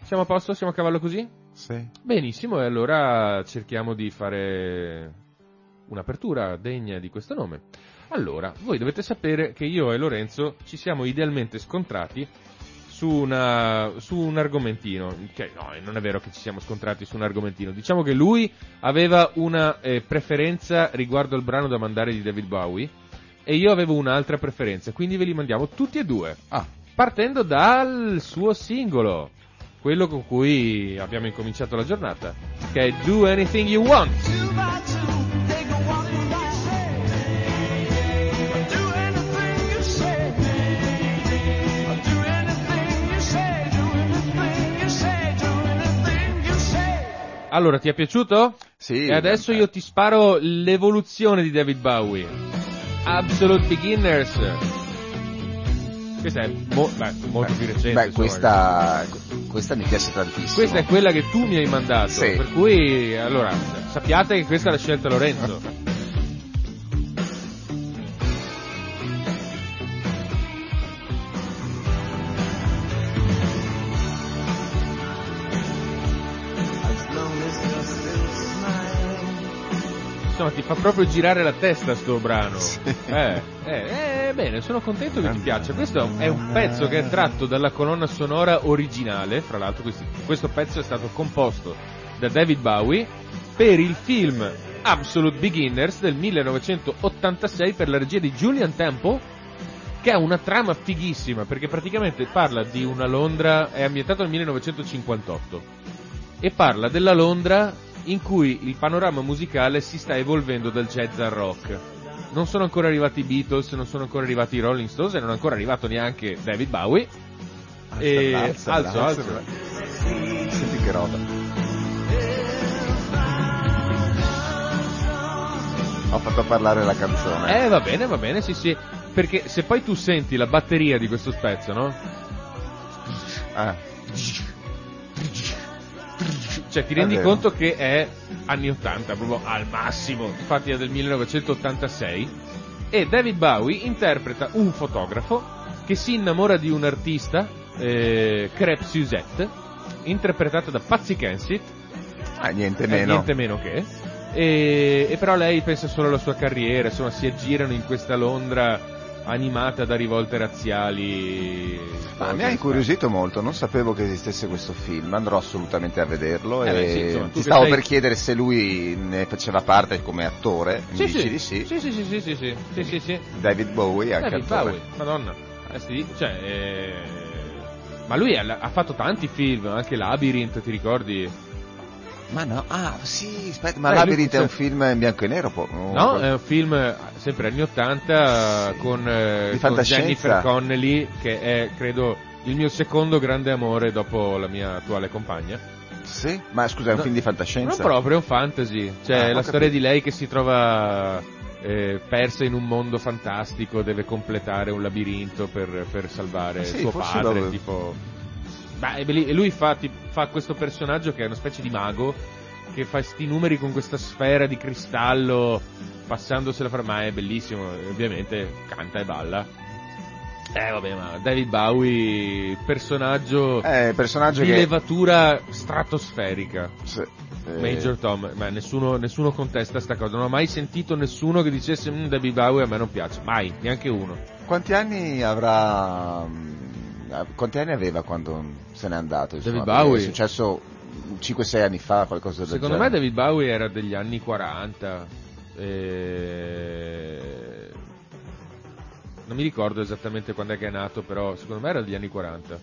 Siamo a posto? Siamo a cavallo così? Sì. Benissimo, e allora cerchiamo di fare un'apertura degna di questo nome. Allora, voi dovete sapere che io e Lorenzo ci siamo idealmente scontrati su, una, su un argomentino, che no, non è vero che ci siamo scontrati su un argomentino, diciamo che lui aveva una eh, preferenza riguardo al brano da mandare di David Bowie e io avevo un'altra preferenza, quindi ve li mandiamo tutti e due, Ah, partendo dal suo singolo, quello con cui abbiamo incominciato la giornata, che è Do Anything You Want. Allora, ti è piaciuto? sì. E adesso io ti sparo l'evoluzione di David Bowie. Absolute Beginners. Questa è mo- beh, molto più recente. Beh, questa, questa mi piace tantissimo. Questa è quella che tu mi hai mandato. Sì. Per cui, allora, sappiate che questa è la scelta Lorenzo. Insomma, ti fa proprio girare la testa sto brano. Eh, eh, eh, bene, sono contento che ti piaccia. Questo è un pezzo che è tratto dalla colonna sonora originale, fra l'altro questo, questo pezzo è stato composto da David Bowie per il film Absolute Beginners del 1986 per la regia di Julian Temple che ha una trama fighissima perché praticamente parla di una Londra, è ambientato nel 1958 e parla della Londra in cui il panorama musicale si sta evolvendo dal jazz al rock. Non sono ancora arrivati i Beatles, non sono ancora arrivati i Rolling Stones e non è ancora arrivato neanche David Bowie. E alza, alzo, alza. alzo. Senti che roba. Ho fatto parlare la canzone. Eh, va bene, va bene, sì, sì. Perché se poi tu senti la batteria di questo spezzo, no? Ah, Cioè, ti rendi vero. conto che è anni 80, proprio al massimo. Infatti è del 1986. E David Bowie interpreta un fotografo che si innamora di un artista, eh, Crêpe Suzette, interpretata da Patsy Kensit, ah, niente eh, meno. niente meno che. E, e però lei pensa solo alla sua carriera, insomma, si aggirano in questa Londra animata da rivolte razziali. Ma mi ha incuriosito molto, non sapevo che esistesse questo film, andrò assolutamente a vederlo Eh e beh, sì, insomma, ti stavo sei- per chiedere se lui ne faceva parte come attore, mi Sì, dici sì, di sì, sì, sì, sì, sì, sì, sì, sì, sì, sì. David Bowie anche David attore. Bowie, madonna. Eh sì, cioè, eh, Ma lui ha, ha fatto tanti film, anche Labyrinth, ti ricordi? Ma no, ah sì, aspetta, ma Eh, Labyrinth è un film in bianco e nero? po- o- No, è un film eh, sempre anni 80 con, eh, con. Jennifer Connelly, che è, credo, il mio secondo grande amore dopo la mia attuale compagna. Sì? Ma scusa, è un No, film di Non fantascienza? proprio, è un fantasy. Cioè, Ah, la storia capito. di lei che si trova eh, persa in un mondo fantastico, deve completare un labirinto per, per salvare Ah, sì, suo padre. lo- Tipo... Beh, lui fa, fa questo personaggio che è una specie di mago che fa sti numeri con questa sfera di cristallo passandosela fra ma è bellissimo ovviamente canta e balla. Eh vabbè ma David Bowie personaggio Eh, personaggio di che... levatura stratosferica. Sì, eh, Major Tom, ma nessuno, nessuno contesta sta cosa, non ho mai sentito nessuno che dicesse "Mm, David Bowie a me non piace, mai, neanche uno. Quanti anni avrà... Quanti anni aveva quando se n'è andato? insomma? David Perché Bowie? È successo 5-6 anni fa, qualcosa del Secondo me genere. David Bowie era degli anni 40, e... non mi ricordo esattamente quando è che è nato, però secondo me era degli anni 40.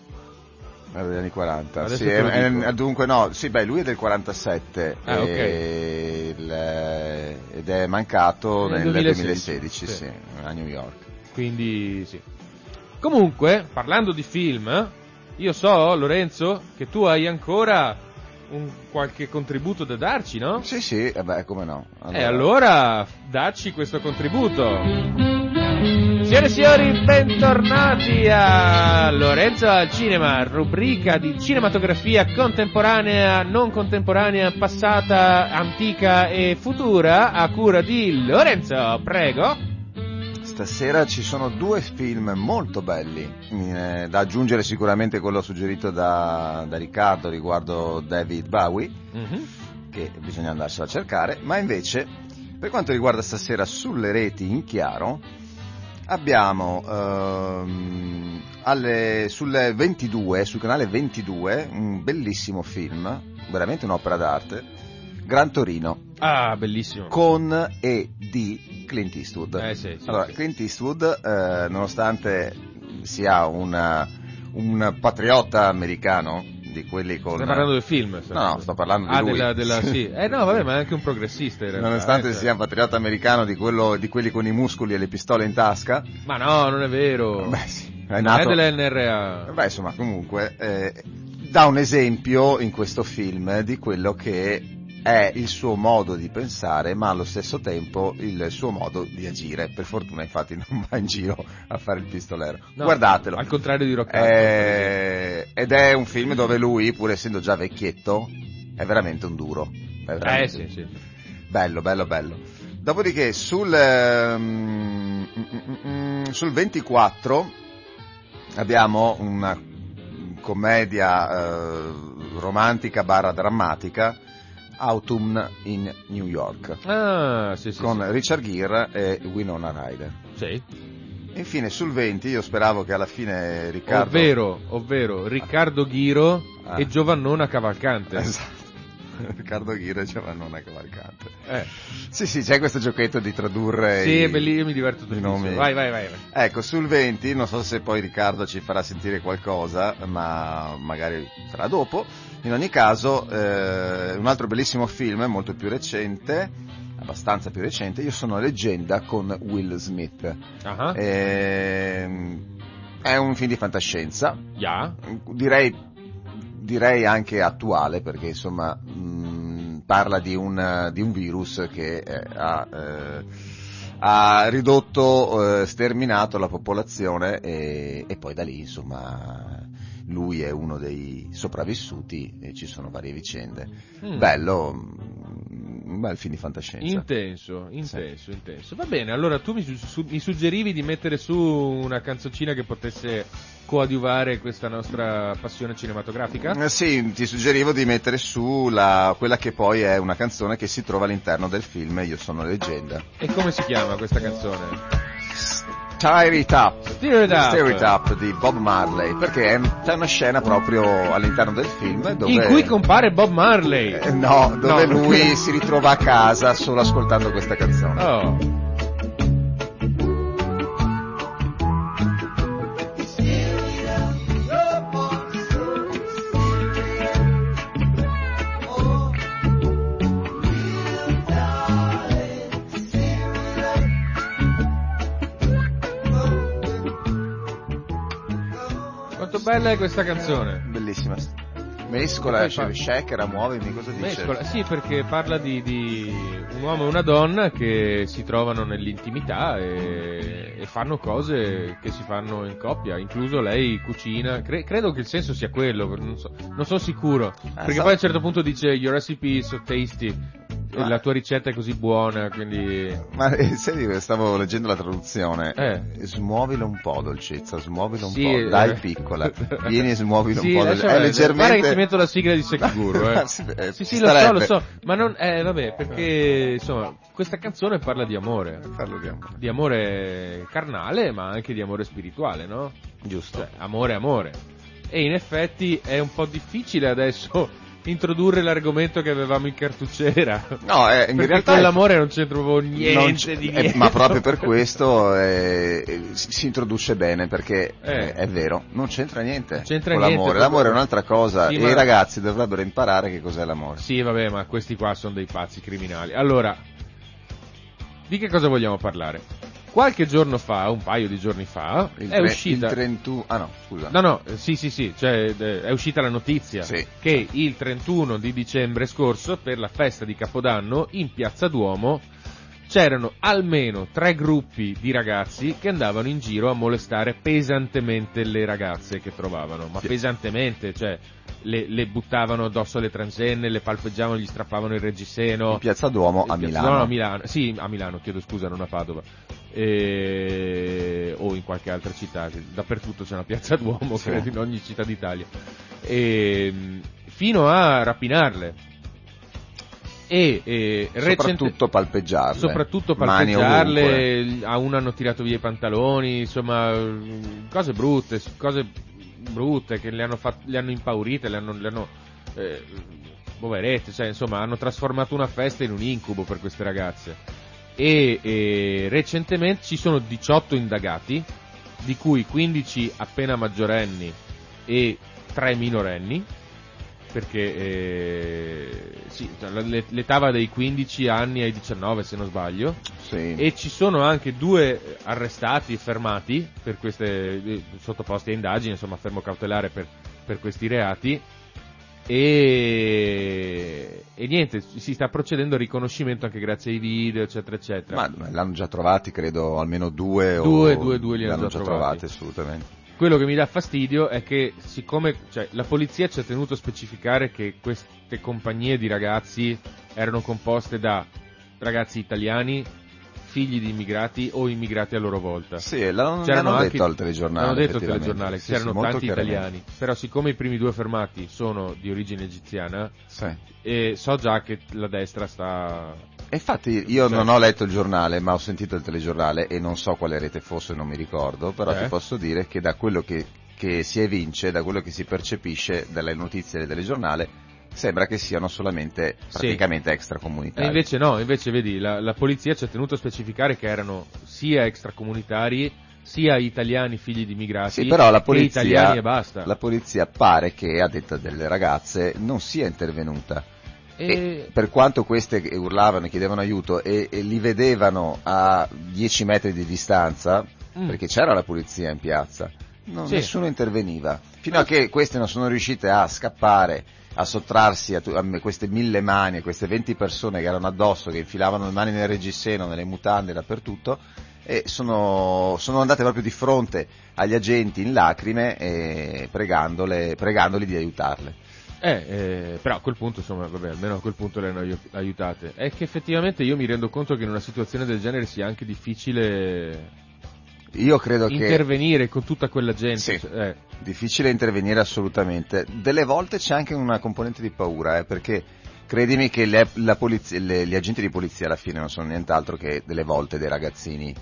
Era degli anni 40. Adesso Sì, è- è- dunque no, sì, beh, lui è del 47 Ah, ok. e il- ed è mancato Nel nel 2016, 2016, sì. sì, a New York. Quindi sì. Comunque, parlando di film, io so, Lorenzo, che tu hai ancora un qualche contributo da darci, no? Sì, sì, eh beh, come no. E allora dacci questo contributo. Signore e signori, bentornati a Lorenzo al Cinema, rubrica di cinematografia contemporanea, non contemporanea, passata, antica e futura, a cura di Lorenzo, prego. Stasera ci sono due film molto belli, eh, da aggiungere sicuramente quello suggerito da, da Riccardo riguardo David Bowie, Mhm. che bisogna andarselo a cercare, ma invece per quanto riguarda stasera sulle reti in chiaro, abbiamo ehm, alle- sulle 22, sul canale 22, un bellissimo film, veramente un'opera d'arte, Gran Torino, Ah, bellissimo. con e di Clint Eastwood. Eh, sì, sì, allora, sì. Clint Eastwood, eh, nonostante sia una- un patriota americano, di quelli con... Stai parlando del film? No, no, sto parlando di ah, lui. della, della, sì. Eh no, vabbè, ma è anche un progressista in realtà. Nonostante eh, cioè. sia un patriota americano di, quello- di quelli con i muscoli e le pistole in tasca, Ma no, non è vero. beh sì, è non nato... è dell'NRA. Beh, insomma, comunque, eh, dà un esempio in questo film di quello che è il suo modo di pensare, ma allo stesso tempo il suo modo di agire. Per fortuna, infatti, non va in giro a fare il pistolero. No, Guardatelo. Al contrario di Rock. Eh, ed è un film dove lui, pur essendo già vecchietto, è veramente un duro. È Eh veramente sì, sì. Bello, bello, bello. Dopodiché sul, mm, mm, sul 24 abbiamo una commedia eh, romantica barra drammatica, Autumn in New York, Ah, sì, sì. con Richard Gere e Winona Ryder. sì. Sì. Infine sul 20 io speravo che alla fine Riccardo... Ovvero, ovvero Riccardo Ghiro Ah. e Giovannona Cavalcante. Esatto. Riccardo Gire e Giovannona Cavalcante. Eh. Sì, sì, c'è questo giochetto di tradurre Sì, i- bellissimo, io mi diverto i tantissimo. nomi. Vai, vai, vai. vai. Ecco, sul 20, non so se poi Riccardo ci farà sentire qualcosa, ma magari sarà dopo. In ogni caso, eh, un altro bellissimo film, molto più recente, abbastanza più recente, Io sono leggenda con Will Smith. Ah, Ehm, è un film di fantascienza, yeah. direi, direi anche attuale, perché insomma mh, parla di un, di un virus che eh, ha, eh, ha ridotto, eh, sterminato la popolazione e, e poi da lì insomma lui è uno dei sopravvissuti e ci sono varie vicende. Mm. Bello, un bel film di fantascienza. Intenso, intenso, intenso. Va bene, allora tu mi, su- su- mi suggerivi di mettere su una canzoncina che potesse coadiuvare questa nostra passione cinematografica? Eh, Sì, ti suggerivo di mettere su la- quella che poi è una canzone che si trova all'interno del film Io sono leggenda. E come si chiama questa canzone? Tear It Up. Stir It Up. Stir It Up di Bob Marley, perché è- c'è una scena proprio all'interno del film dove... In cui compare Bob Marley. Eh, no, dove No. lui si ritrova a casa solo ascoltando questa canzone. Oh. Bella è questa canzone. Bellissima. Mescola, E poi fa- shaker, muovimi, cosa dice? Mescola, sì, perché parla di, di un uomo e una donna che si trovano nell'intimità e, e fanno cose che si fanno in coppia, incluso lei cucina. Cre- credo che il senso sia quello, non, so, non sono sicuro. perché sa- poi a un certo punto dice Your recipe is so tasty, Ma- la tua ricetta è così buona, quindi... Ma eh, senti, stavo leggendo la traduzione. Eh. Smuovilo un po', dolcezza, smuovilo un Sì, po'. eh. Dai, piccola. Vieni e smuovilo Sì, un po'. lascia È leggermente. Guarda che ti metto la sigla di Sekiguru, eh. Sì, eh, Sì, sì, lo so, lo so, ma non, eh, vabbè, perché, insomma, questa canzone parla di amore. Parlo di amore. di amore carnale, ma anche di amore spirituale, no? Giusto. Cioè, amore, amore. E in effetti è un po' difficile adesso introdurre l'argomento che avevamo in cartucciera. No, eh, in Perché realtà con l'amore non c'entra proprio niente di eh, niente. ma proprio per questo eh, eh, si, si introduce bene perché Eh. eh, è vero, non c'entra niente C'entra con niente, l'amore. L'amore è un'altra cosa Sì, e ma- i ragazzi dovrebbero imparare che cos'è l'amore. Sì, vabbè, ma questi qua sono dei pazzi criminali. Allora, di che cosa vogliamo parlare? Qualche giorno fa, un paio di giorni fa, Il, è tre- uscita... il 31 Ah no, scusa. No, no, eh, sì, sì, sì, cioè è uscita la notizia Sì. che il 31 di dicembre scorso, per la festa di Capodanno, in Piazza Duomo, c'erano almeno tre gruppi di ragazzi che andavano in giro a molestare pesantemente le ragazze che trovavano, ma Sì. pesantemente, cioè le, le buttavano addosso alle transenne, le palpeggiavano, gli strappavano il reggiseno. In Piazza Duomo a Piazza- Milano. No, no, a Milano. Sì, a Milano, chiedo scusa, non a Padova. E- O in qualche altra città. Dappertutto c'è una piazza Duomo, Sì. credo, in ogni città d'Italia. E, fino a rapinarle. E, e recente- Soprattutto palpeggiarle. soprattutto palpeggiarle, a una hanno tirato via i pantaloni, insomma, cose brutte, cose brutte che le hanno, fat- le hanno impaurite, le hanno, le hanno eh, poverette, cioè, insomma, hanno trasformato una festa in un incubo per queste ragazze. E, e recentemente ci sono 18 indagati, di cui 15 appena maggiorenni e 3 minorenni, perché eh, sì, cioè, l'et- l'età va dai 15 anni ai 19 se non sbaglio Sì. e ci sono anche due arrestati e fermati per queste eh, sottoposti a indagini insomma fermo cautelare per, per questi reati e, e niente si sta procedendo al riconoscimento anche grazie ai video eccetera eccetera Ma l'hanno già trovati, credo, almeno due. Due, o... due, due li hanno già già trovati. trovati, assolutamente. Quello che mi dà fastidio è che siccome cioè, la polizia ci ha tenuto a specificare che queste compagnie di ragazzi erano composte da ragazzi italiani, figli di immigrati o immigrati a loro volta. Sì, l'hanno, l'hanno anche- detto al telegiornale. L'hanno detto al telegiornale, Sì, c'erano sì, tanti italiani, però siccome i primi due fermati sono di origine egiziana, Sì. e so già che la destra sta... E infatti io Cioè- non ho letto il giornale, ma ho sentito il telegiornale e non so quale rete fosse, non mi ricordo, però Eh? ti posso dire che da quello che, che si evince, da quello che si percepisce dalle notizie del telegiornale, sembra che siano solamente praticamente E extracomunitari. invece no, invece vedi, la, la polizia ci ha tenuto a specificare che erano sia extracomunitari, sia italiani figli di immigrati, Sì, però la e polizia, italiani e basta. la polizia pare che, a detta delle ragazze, non sia intervenuta. E- per quanto queste urlavano e chiedevano aiuto e, e li vedevano a 10 metri di distanza, Mm. perché c'era la polizia in piazza, non- Sì. nessuno interveniva. Fino a che queste non sono riuscite a scappare, a sottrarsi a, tu- a queste mille mani, a queste 20 persone che erano addosso, che infilavano le mani nel reggiseno, nelle mutande, dappertutto, e sono, sono andate proprio di fronte agli agenti in lacrime e pregandole, pregandoli di aiutarle. Eh, eh, però a quel punto, insomma, vabbè, almeno a quel punto le hanno aiu- aiutate. È che effettivamente io mi rendo conto che in una situazione del genere sia anche difficile Io credo che intervenire con tutta quella gente. Sì. cioè, eh, difficile intervenire assolutamente. Delle volte c'è anche una componente di paura, eh, perché credimi che le- la polizia- le- gli agenti di polizia alla fine non sono nient'altro che delle volte dei ragazzini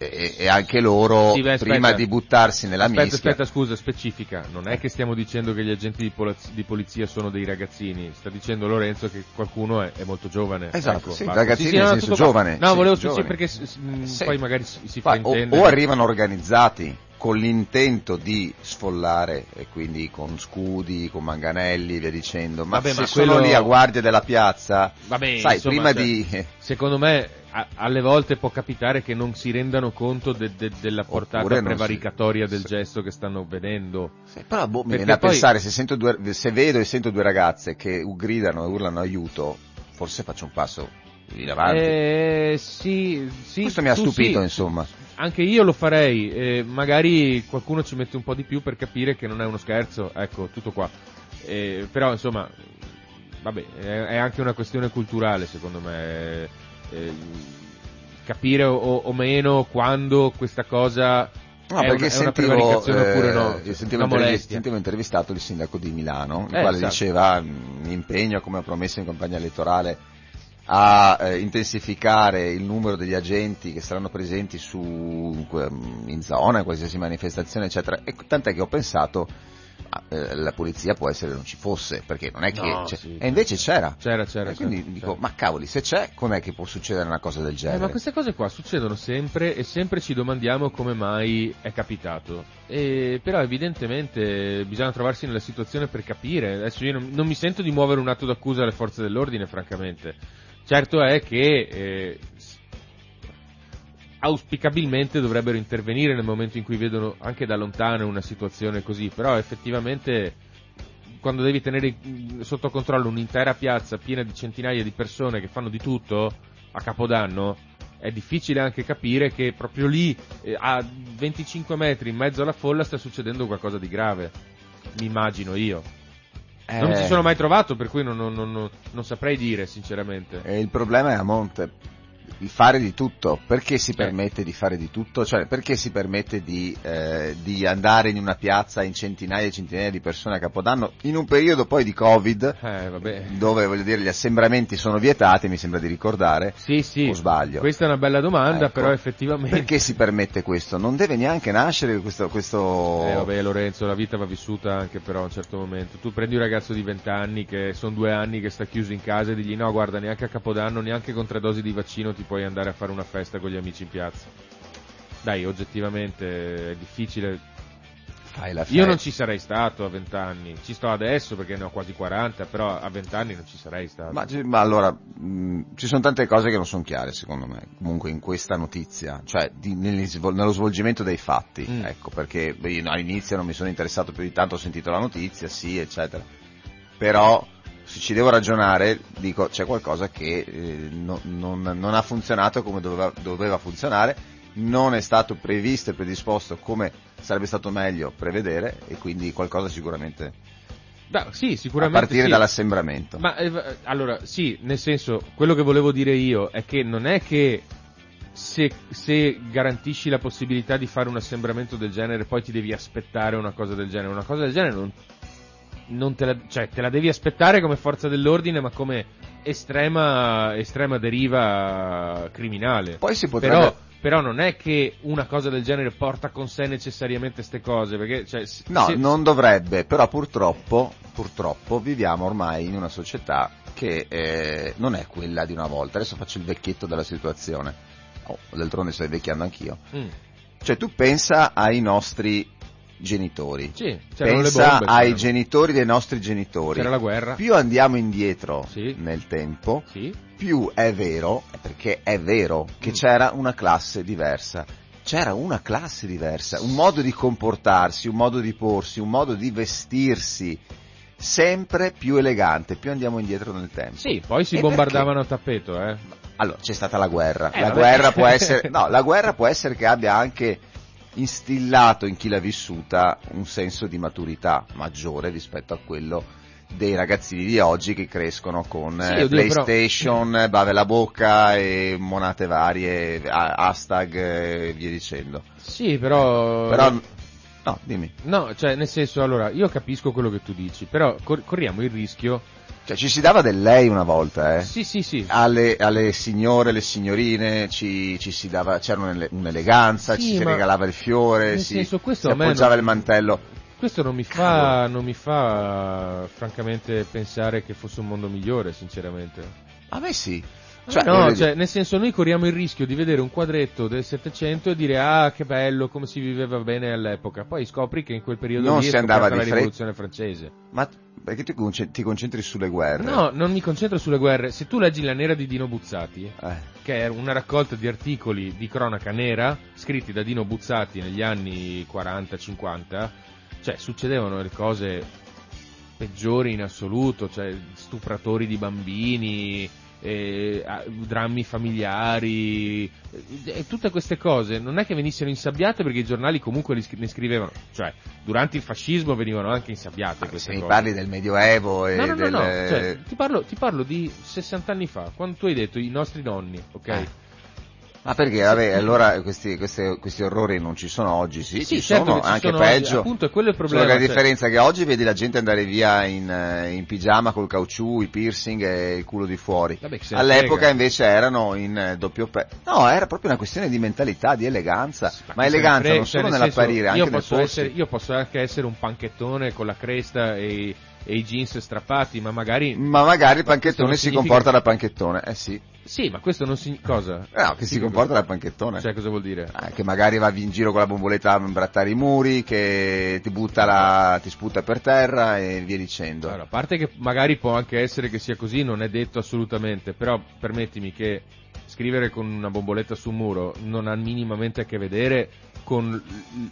e, e anche loro Sì, beh, prima di buttarsi nella aspetta, mischia. aspetta, scusa, specifica. Non è che stiamo dicendo che gli agenti di, polaz- di polizia sono dei ragazzini. Sta dicendo Lorenzo che qualcuno è, è molto giovane. Esatto, Ecco, sì, ragazzini Sì, sì, nel senso giovane, No, sì, volevo giovani. sì, perché mh, poi magari si, si Fa- o, fraintende. o arrivano organizzati, con l'intento di sfollare e quindi con scudi, con manganelli via dicendo, ma Vabbè, se ma quello- lì a guardia della piazza, Vabbè, sai, insomma, prima cioè, di... Secondo me a- alle volte può capitare che non si rendano conto de- de- della portata non si- prevaricatoria del gesto che stanno vedendo. Sì, però boh, mi viene a poi- pensare, se, sento due, se vedo e sento due ragazze che gridano e urlano aiuto, forse faccio un passo in avanti. Eh, sì, sì, Questo mi ha tu stupito, sì. insomma. Anche io lo farei, eh, magari qualcuno ci mette un po' di più per capire che non è uno scherzo, ecco, tutto qua. Eh, però insomma, vabbè, è, è anche una questione culturale secondo me, eh, capire o, o meno quando questa cosa No, è, perché una, è sentivo, eh, oppure no, io sentivo, una intervi- molestia. sentivo intervistato il sindaco di Milano, il Eh, quale esatto. diceva "Mm, mi impegno come ho promesso in campagna elettorale a eh, intensificare il numero degli agenti che saranno presenti su, in zona, in qualsiasi manifestazione, eccetera. E tant'è che ho pensato, eh, la polizia può essere che non ci fosse, perché non è che... No, sì. E invece c'era. C'era, c'era. E quindi c'era, dico, c'era. ma cavoli, se c'è, com'è che può succedere una cosa del Eh, genere? ma queste cose qua succedono sempre e sempre ci domandiamo come mai è capitato. E, però evidentemente bisogna trovarsi nella situazione per capire. Adesso io non, non mi sento di muovere un atto d'accusa alle forze dell'ordine, francamente. Certo è che eh, auspicabilmente dovrebbero intervenire nel momento in cui vedono anche da lontano una situazione così, però effettivamente quando devi tenere mm, sotto controllo un'intera piazza piena di centinaia di persone che fanno di tutto a capodanno, è difficile anche capire che proprio lì, eh, a 25 metri in mezzo alla folla, sta succedendo qualcosa di grave. Mi immagino io. Non Eh, ci sono mai trovato, per cui non, non- non- non saprei dire, sinceramente. E il problema è a monte. Il fare di tutto, perché si Eh. permette di fare di tutto? Cioè, perché si permette di, eh, di andare in una piazza in centinaia e centinaia di persone a Capodanno in un periodo poi di Covid, Eh, dove voglio dire gli assembramenti sono vietati, mi sembra di ricordare, Sì, sì. o sbaglio? Questa è una bella domanda, Ecco. però effettivamente... Perché si permette questo? Non deve neanche nascere questo... questo... Eh vabbè Lorenzo, la vita va vissuta anche però a un certo momento. Tu prendi un ragazzo di 20 anni che sono due anni che sta chiuso in casa e digli no guarda neanche a Capodanno, neanche con tre dosi di vaccino ti puoi andare a fare una festa con gli amici in piazza. Dai, oggettivamente è difficile. Fai la Io festa. non ci sarei stato a 20 anni, ci sto adesso perché ne ho quasi 40, però a 20 anni non ci sarei stato. Ma, ma allora, mh, ci sono tante cose che non sono chiare secondo me, comunque in questa notizia, cioè di- nello svolgimento dei fatti, Mm. ecco, perché io all'inizio non mi sono interessato più di tanto, ho sentito la notizia, sì, eccetera, però se ci devo ragionare, dico, c'è qualcosa che eh, no- non, non ha funzionato come doveva, doveva funzionare, non è stato previsto e predisposto come sarebbe stato meglio prevedere e quindi qualcosa sicuramente, Beh, sì, a sicuramente partire sì. dall'assembramento. Ma eh, allora, sì, nel senso, quello che volevo dire io è che non è che se, se garantisci la possibilità di fare un assembramento del genere poi ti devi aspettare una cosa del genere. Una cosa del genere non, non te la, cioè, te la devi aspettare come forza dell'ordine, ma come estrema, estrema deriva criminale. Poi si potrebbe... Però, però non è che una cosa del genere porta con sé necessariamente queste cose, perché cioè, No, se- non dovrebbe, però purtroppo, purtroppo viviamo ormai in una società che eh, non è quella di una volta. Adesso faccio il vecchietto della situazione. Oh, d'altronde sto invecchiando anch'io. Mm, Cioè tu pensa ai nostri genitori. sì, pensa bombe, ai genitori dei nostri genitori. c'era la guerra. Più andiamo indietro Sì. nel tempo, Sì. più è vero, perché è vero, che Mm. c'era una classe diversa. C'era una classe diversa, un modo di comportarsi, un modo di porsi, un modo di vestirsi, sempre più elegante, più andiamo indietro nel tempo. Sì, poi si E bombardavano a tappeto, eh. Allora, c'è stata la guerra. Eh, la guerra può essere, no, la guerra può essere che abbia anche instillato in chi l'ha vissuta un senso di maturità maggiore rispetto a quello dei ragazzini di oggi che crescono con Sì, eh, oddio, però- PlayStation, bave la bocca e monate varie, ha- hashtag e via dicendo. Sì, però... Però, no, dimmi. No, cioè, nel senso, allora, io capisco quello che tu dici, però cor- corriamo il rischio... Cioè, ci si dava del lei una volta, eh. Sì, sì, sì. Alle, alle signore, alle signorine ci, ci si dava, c'era un'ele- un'eleganza, Sì, ci si regalava il fiore, si, senso, si appoggiava non- il mantello. Questo non mi fa, non mi fa, francamente, pensare che fosse un mondo migliore, sinceramente. A me sì. Cioè, no, cioè, nel senso noi corriamo il rischio di vedere un quadretto del Settecento e dire ah che bello, come si viveva bene all'epoca. Poi scopri che in quel periodo Non si andava scoppiata la di fretta. rivoluzione francese. Ma perché ti, conce- ti concentri sulle guerre? No, non mi concentro sulle guerre. Se tu leggi La Nera di Dino Buzzati, Eh, che è una raccolta di articoli di cronaca nera scritti da Dino Buzzati negli anni 40-50, cioè succedevano le cose peggiori in assoluto, cioè stupratori di bambini, eh, ah, drammi familiari, eh, tutte queste cose non è che venissero insabbiate perché i giornali comunque ne scrivevano, cioè durante il fascismo venivano anche insabbiate se queste mi cose. parli del Medioevo e No, no, no, del... no, cioè, ti, parlo, ti parlo di 60 anni fa, quando tu hai detto i nostri nonni, ok? Eh. Ma perché, vabbè, allora questi, queste- questi orrori non ci sono oggi, sì, Sì, ci certo sono, ci anche sono peggio. oggi, appunto, è quello il Solo problema, che la cioè- differenza è che oggi vedi la gente andare via in, eh, in pigiama col caucciù, i piercing e il culo di fuori. Vabbè, All'epoca frega. invece erano in eh, doppio pe... No, era proprio una questione di mentalità, di eleganza, ma, chi se ne eleganza frega, non solo nel nell'apparire, senso, anche io nel posso, essere, io posso anche essere un panchettone con la cresta e, e i jeans strappati, ma magari... Ma magari il panchettone si significa- comporta da panchettone, eh sì. Sì, ma questo non significa... Cosa? Eh No, che si comporta da panchettone. Cioè, cosa vuol dire? Ah, che magari va in giro con la bomboletta a imbrattare i muri, che ti butta la, ti sputa per terra e via dicendo. Allora, a parte che magari può anche essere che sia così, non è detto assolutamente, però permettimi che scrivere con una bomboletta su un muro non ha minimamente a che vedere con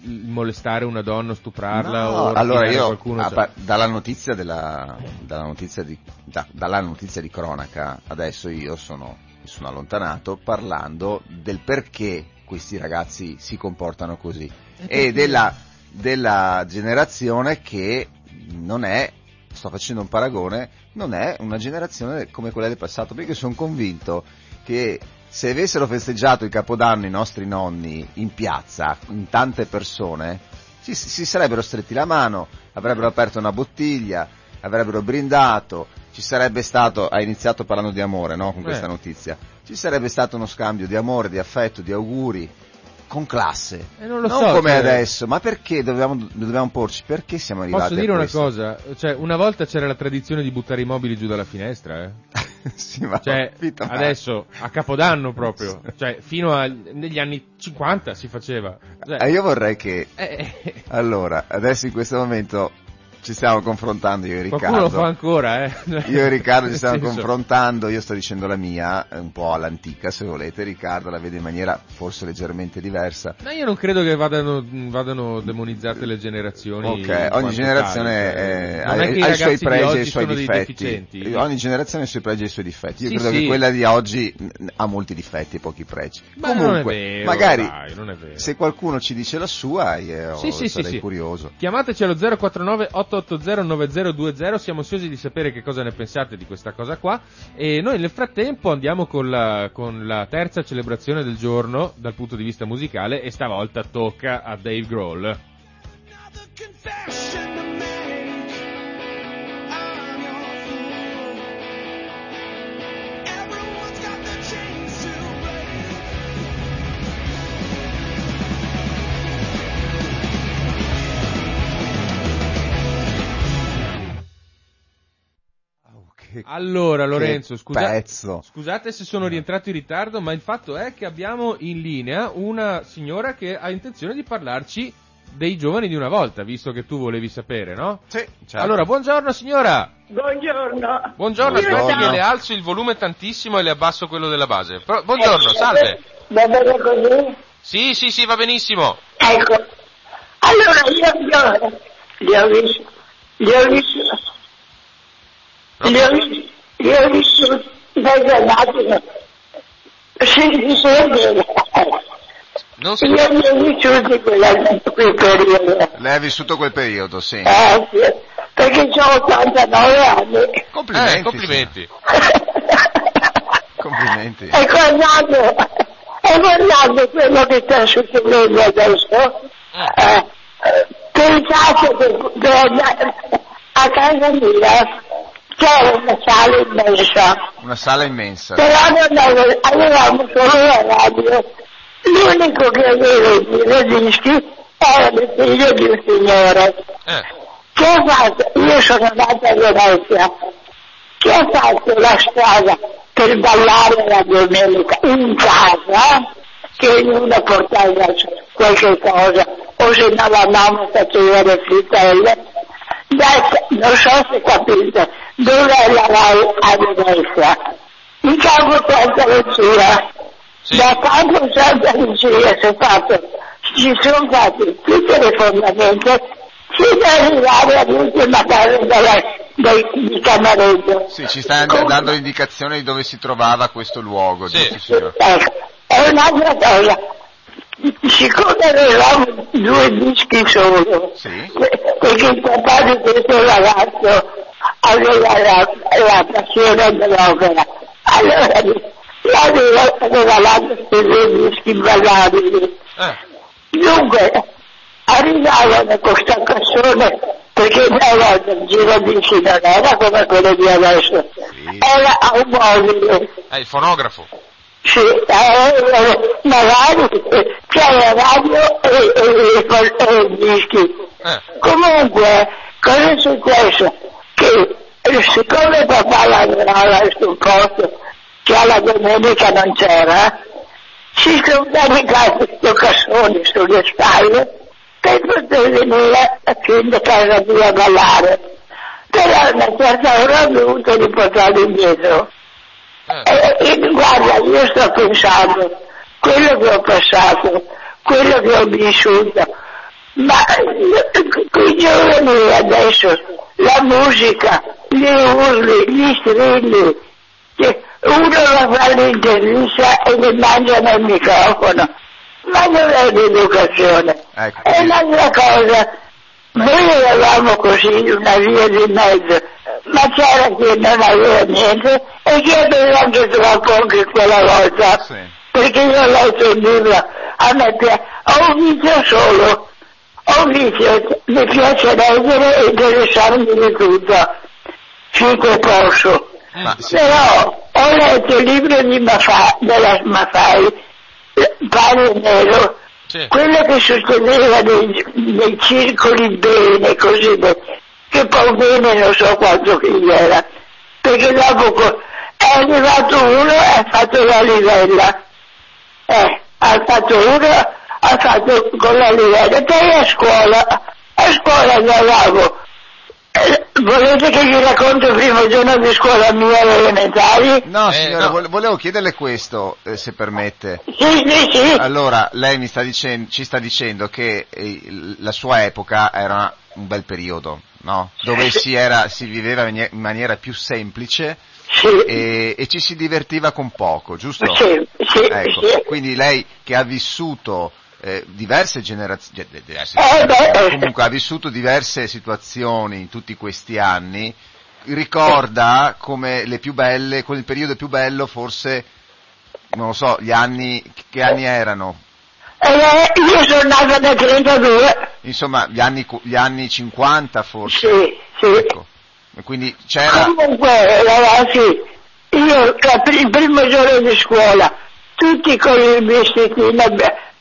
molestare una donna, stuprarla No, o allora io qualcuno. a cioè. par- dalla notizia della, dalla notizia di, da- dalla notizia di cronaca adesso io sono, mi sono allontanato parlando del perché questi ragazzi si comportano così e della, della generazione che non è sto facendo un paragone non è una generazione come quella del passato perché sono convinto che se avessero festeggiato il capodanno i nostri nonni in piazza in tante persone si, si sarebbero stretti la mano, avrebbero aperto una bottiglia, avrebbero brindato, ci sarebbe stato, ha iniziato parlando di amore, no, con questa Eh. notizia, ci sarebbe stato uno scambio di amore, di affetto, di auguri, con classe. Eh, non lo non so, come cioè- adesso, ma perché dobbiamo, dobbiamo porci? Perché siamo arrivati Posso dire una cosa? Cioè, una volta c'era la tradizione di buttare i mobili giù dalla finestra, eh? sì, ma Cioè, adesso, a Capodanno proprio, cioè, fino agli anni 50 si faceva. Cioè, Eh, io vorrei che, eh, eh, allora, adesso in questo momento ci stiamo confrontando io e Riccardo. qualcuno lo fa ancora, eh? Io e Riccardo ci stiamo confrontando, io sto dicendo la mia, eh, un po' all'antica se volete, Riccardo la vede in maniera forse leggermente diversa. Ma io non credo che vadano, vadano demonizzate le generazioni. Ok, ogni generazione cioè, è ha i suoi pregi e i suoi difetti. Ogni generazione ha i suoi pregi e i suoi difetti. Io Sì, credo sì. che quella di oggi ha molti difetti e pochi pregi. Ma Comunque, vero, magari dai, se qualcuno ci dice la sua, io Sì, sarei curioso. Chiamateci allo 049 880 9020, siamo ansiosi di sapere che cosa ne pensate di questa cosa qua. E noi nel frattempo andiamo con la, con la terza celebrazione del giorno dal punto di vista musicale e stavolta tocca a Dave Grohl. Allora Lorenzo, scusa- pezzo. scusate se sono rientrato in ritardo, ma il fatto è che abbiamo in linea una signora che ha intenzione di parlarci dei giovani di una volta, visto che tu volevi sapere, no? Sì, certo. Allora, buongiorno signora! Buongiorno. Buongiorno, Buongiorno. aspetti che le alzo il volume tantissimo e le abbasso quello della base. Però- buongiorno, salve. Va bene così? Sì, sì, sì, va benissimo. Ecco. Allora io li ho visti, li ho visti, li ho li ho visti dai. Sì, si sente. Non si... Io li ho vissuti quella, quel periodo. Lei ha vissuto quel periodo, sì. Eh, sì, perché ho 89 anni. Complimenti. Eh, complimenti. Complimenti. E guardate, e guardate quello che sta succedendo adesso. Eh, pensate che che a casa mia c'era una sala immensa, Una sala immensa. però non ave- avevamo solo la radio. L'unico che aveva i giradischi era il figlio di un signore. Eh, Che ha fatto? Io sono nata a Venezia che ha fatto la strada per ballare la domenica in casa, che ognuno portava qualche cosa, o se no la mamma faceva le frittelle. Dai, non so se capite, dove è la Rai a? In campo Santa Lucia. Sì. Da campo Santa Lucia si è fatto, ci sono fatti tutte le fondamenta fino ad arrivare all'ultima casa della, del, di Camareggio. Sì, ci sta anche dando l'indicazione di dove si trovava quesro luogo, Sì. Ecco, è un'altra cosa. Siccome avevamo due dischi solo, Sì. perché il papà di questo ragazzo aveva la, la passione dell'opera, allora gli aveva regalato questi due dischi ballabili. Eh, Dunque, arrivavano con sta cassone, perché volta il giro dischi non era come quello di adesso, Sì. era a un mobile. è il fonografo. Sì, eh, magari c'è la radio e, e, e, i dischi. Eh, Comunque, cosa è successo? Che eh, siccome papà lavorava sul posto, che alla domenica non c'era, si sono caricati sto cassone sulle spalle per poter venire a chiudere casa mia a ballare. Però a una certa ora ho dovuto riportarli indietro. Eh, E, e guarda, io sto pensando, quello che ho passato, quello che ho vissuto, ma eh, quei giovani adesso, la musica, gli urli, gli strilli, che uno va a fare l'intervista e gli mangiano il microfono, ma non è l'educazione. Ecco. E un'altra cosa, noi eravamo così, una via di mezzo, ma c'era chi non aveva niente e chi aveva anche troppo anche quella volta. Sì. Perché io ho letto il libro, a me piace, ho un vizio solo, ho un vizio, mi piace leggere e interessarmi di tutto, finché posso. Ma sì. Però ho letto il libro di Maffà, della Maffai, Padre Nero, sì. quello che nei, nei circoli bene, così, bene, che poi bene non so quanto che era, perché dopo è arrivato uno e ha fatto la livella, eh, ha fatto uno, ha fatto con la livella, poi a scuola, a scuola andavo, eh, volete che vi racconto il primo giorno di scuola mia alle elementari? No, Eh, signora, no. vole- volevo chiederle questo, eh, se permette. Sì, sì, sì. Allora, lei mi sta dicen- ci sta dicendo che eh, la sua epoca era un bel periodo, no? Dove si, era, si viveva in manie- in maniera più semplice Sì, e, e ci si divertiva con poco, giusto? sì, sì, Ecco, sì. quindi lei che ha vissuto eh, diverse generazioni, diverse Eh, eh. comunque ha vissuto diverse situazioni in tutti questi anni, ricorda come le più belle, quel periodo più bello forse, non lo so, gli anni, che anni erano? Eh, io sono nata nel 32, Insomma, gli anni, gli anni 50 forse. sì, sì. Ecco. Quindi c'era, Comunque, ragazzi, io pri- il primo giorno di scuola, tutti con i vestitini,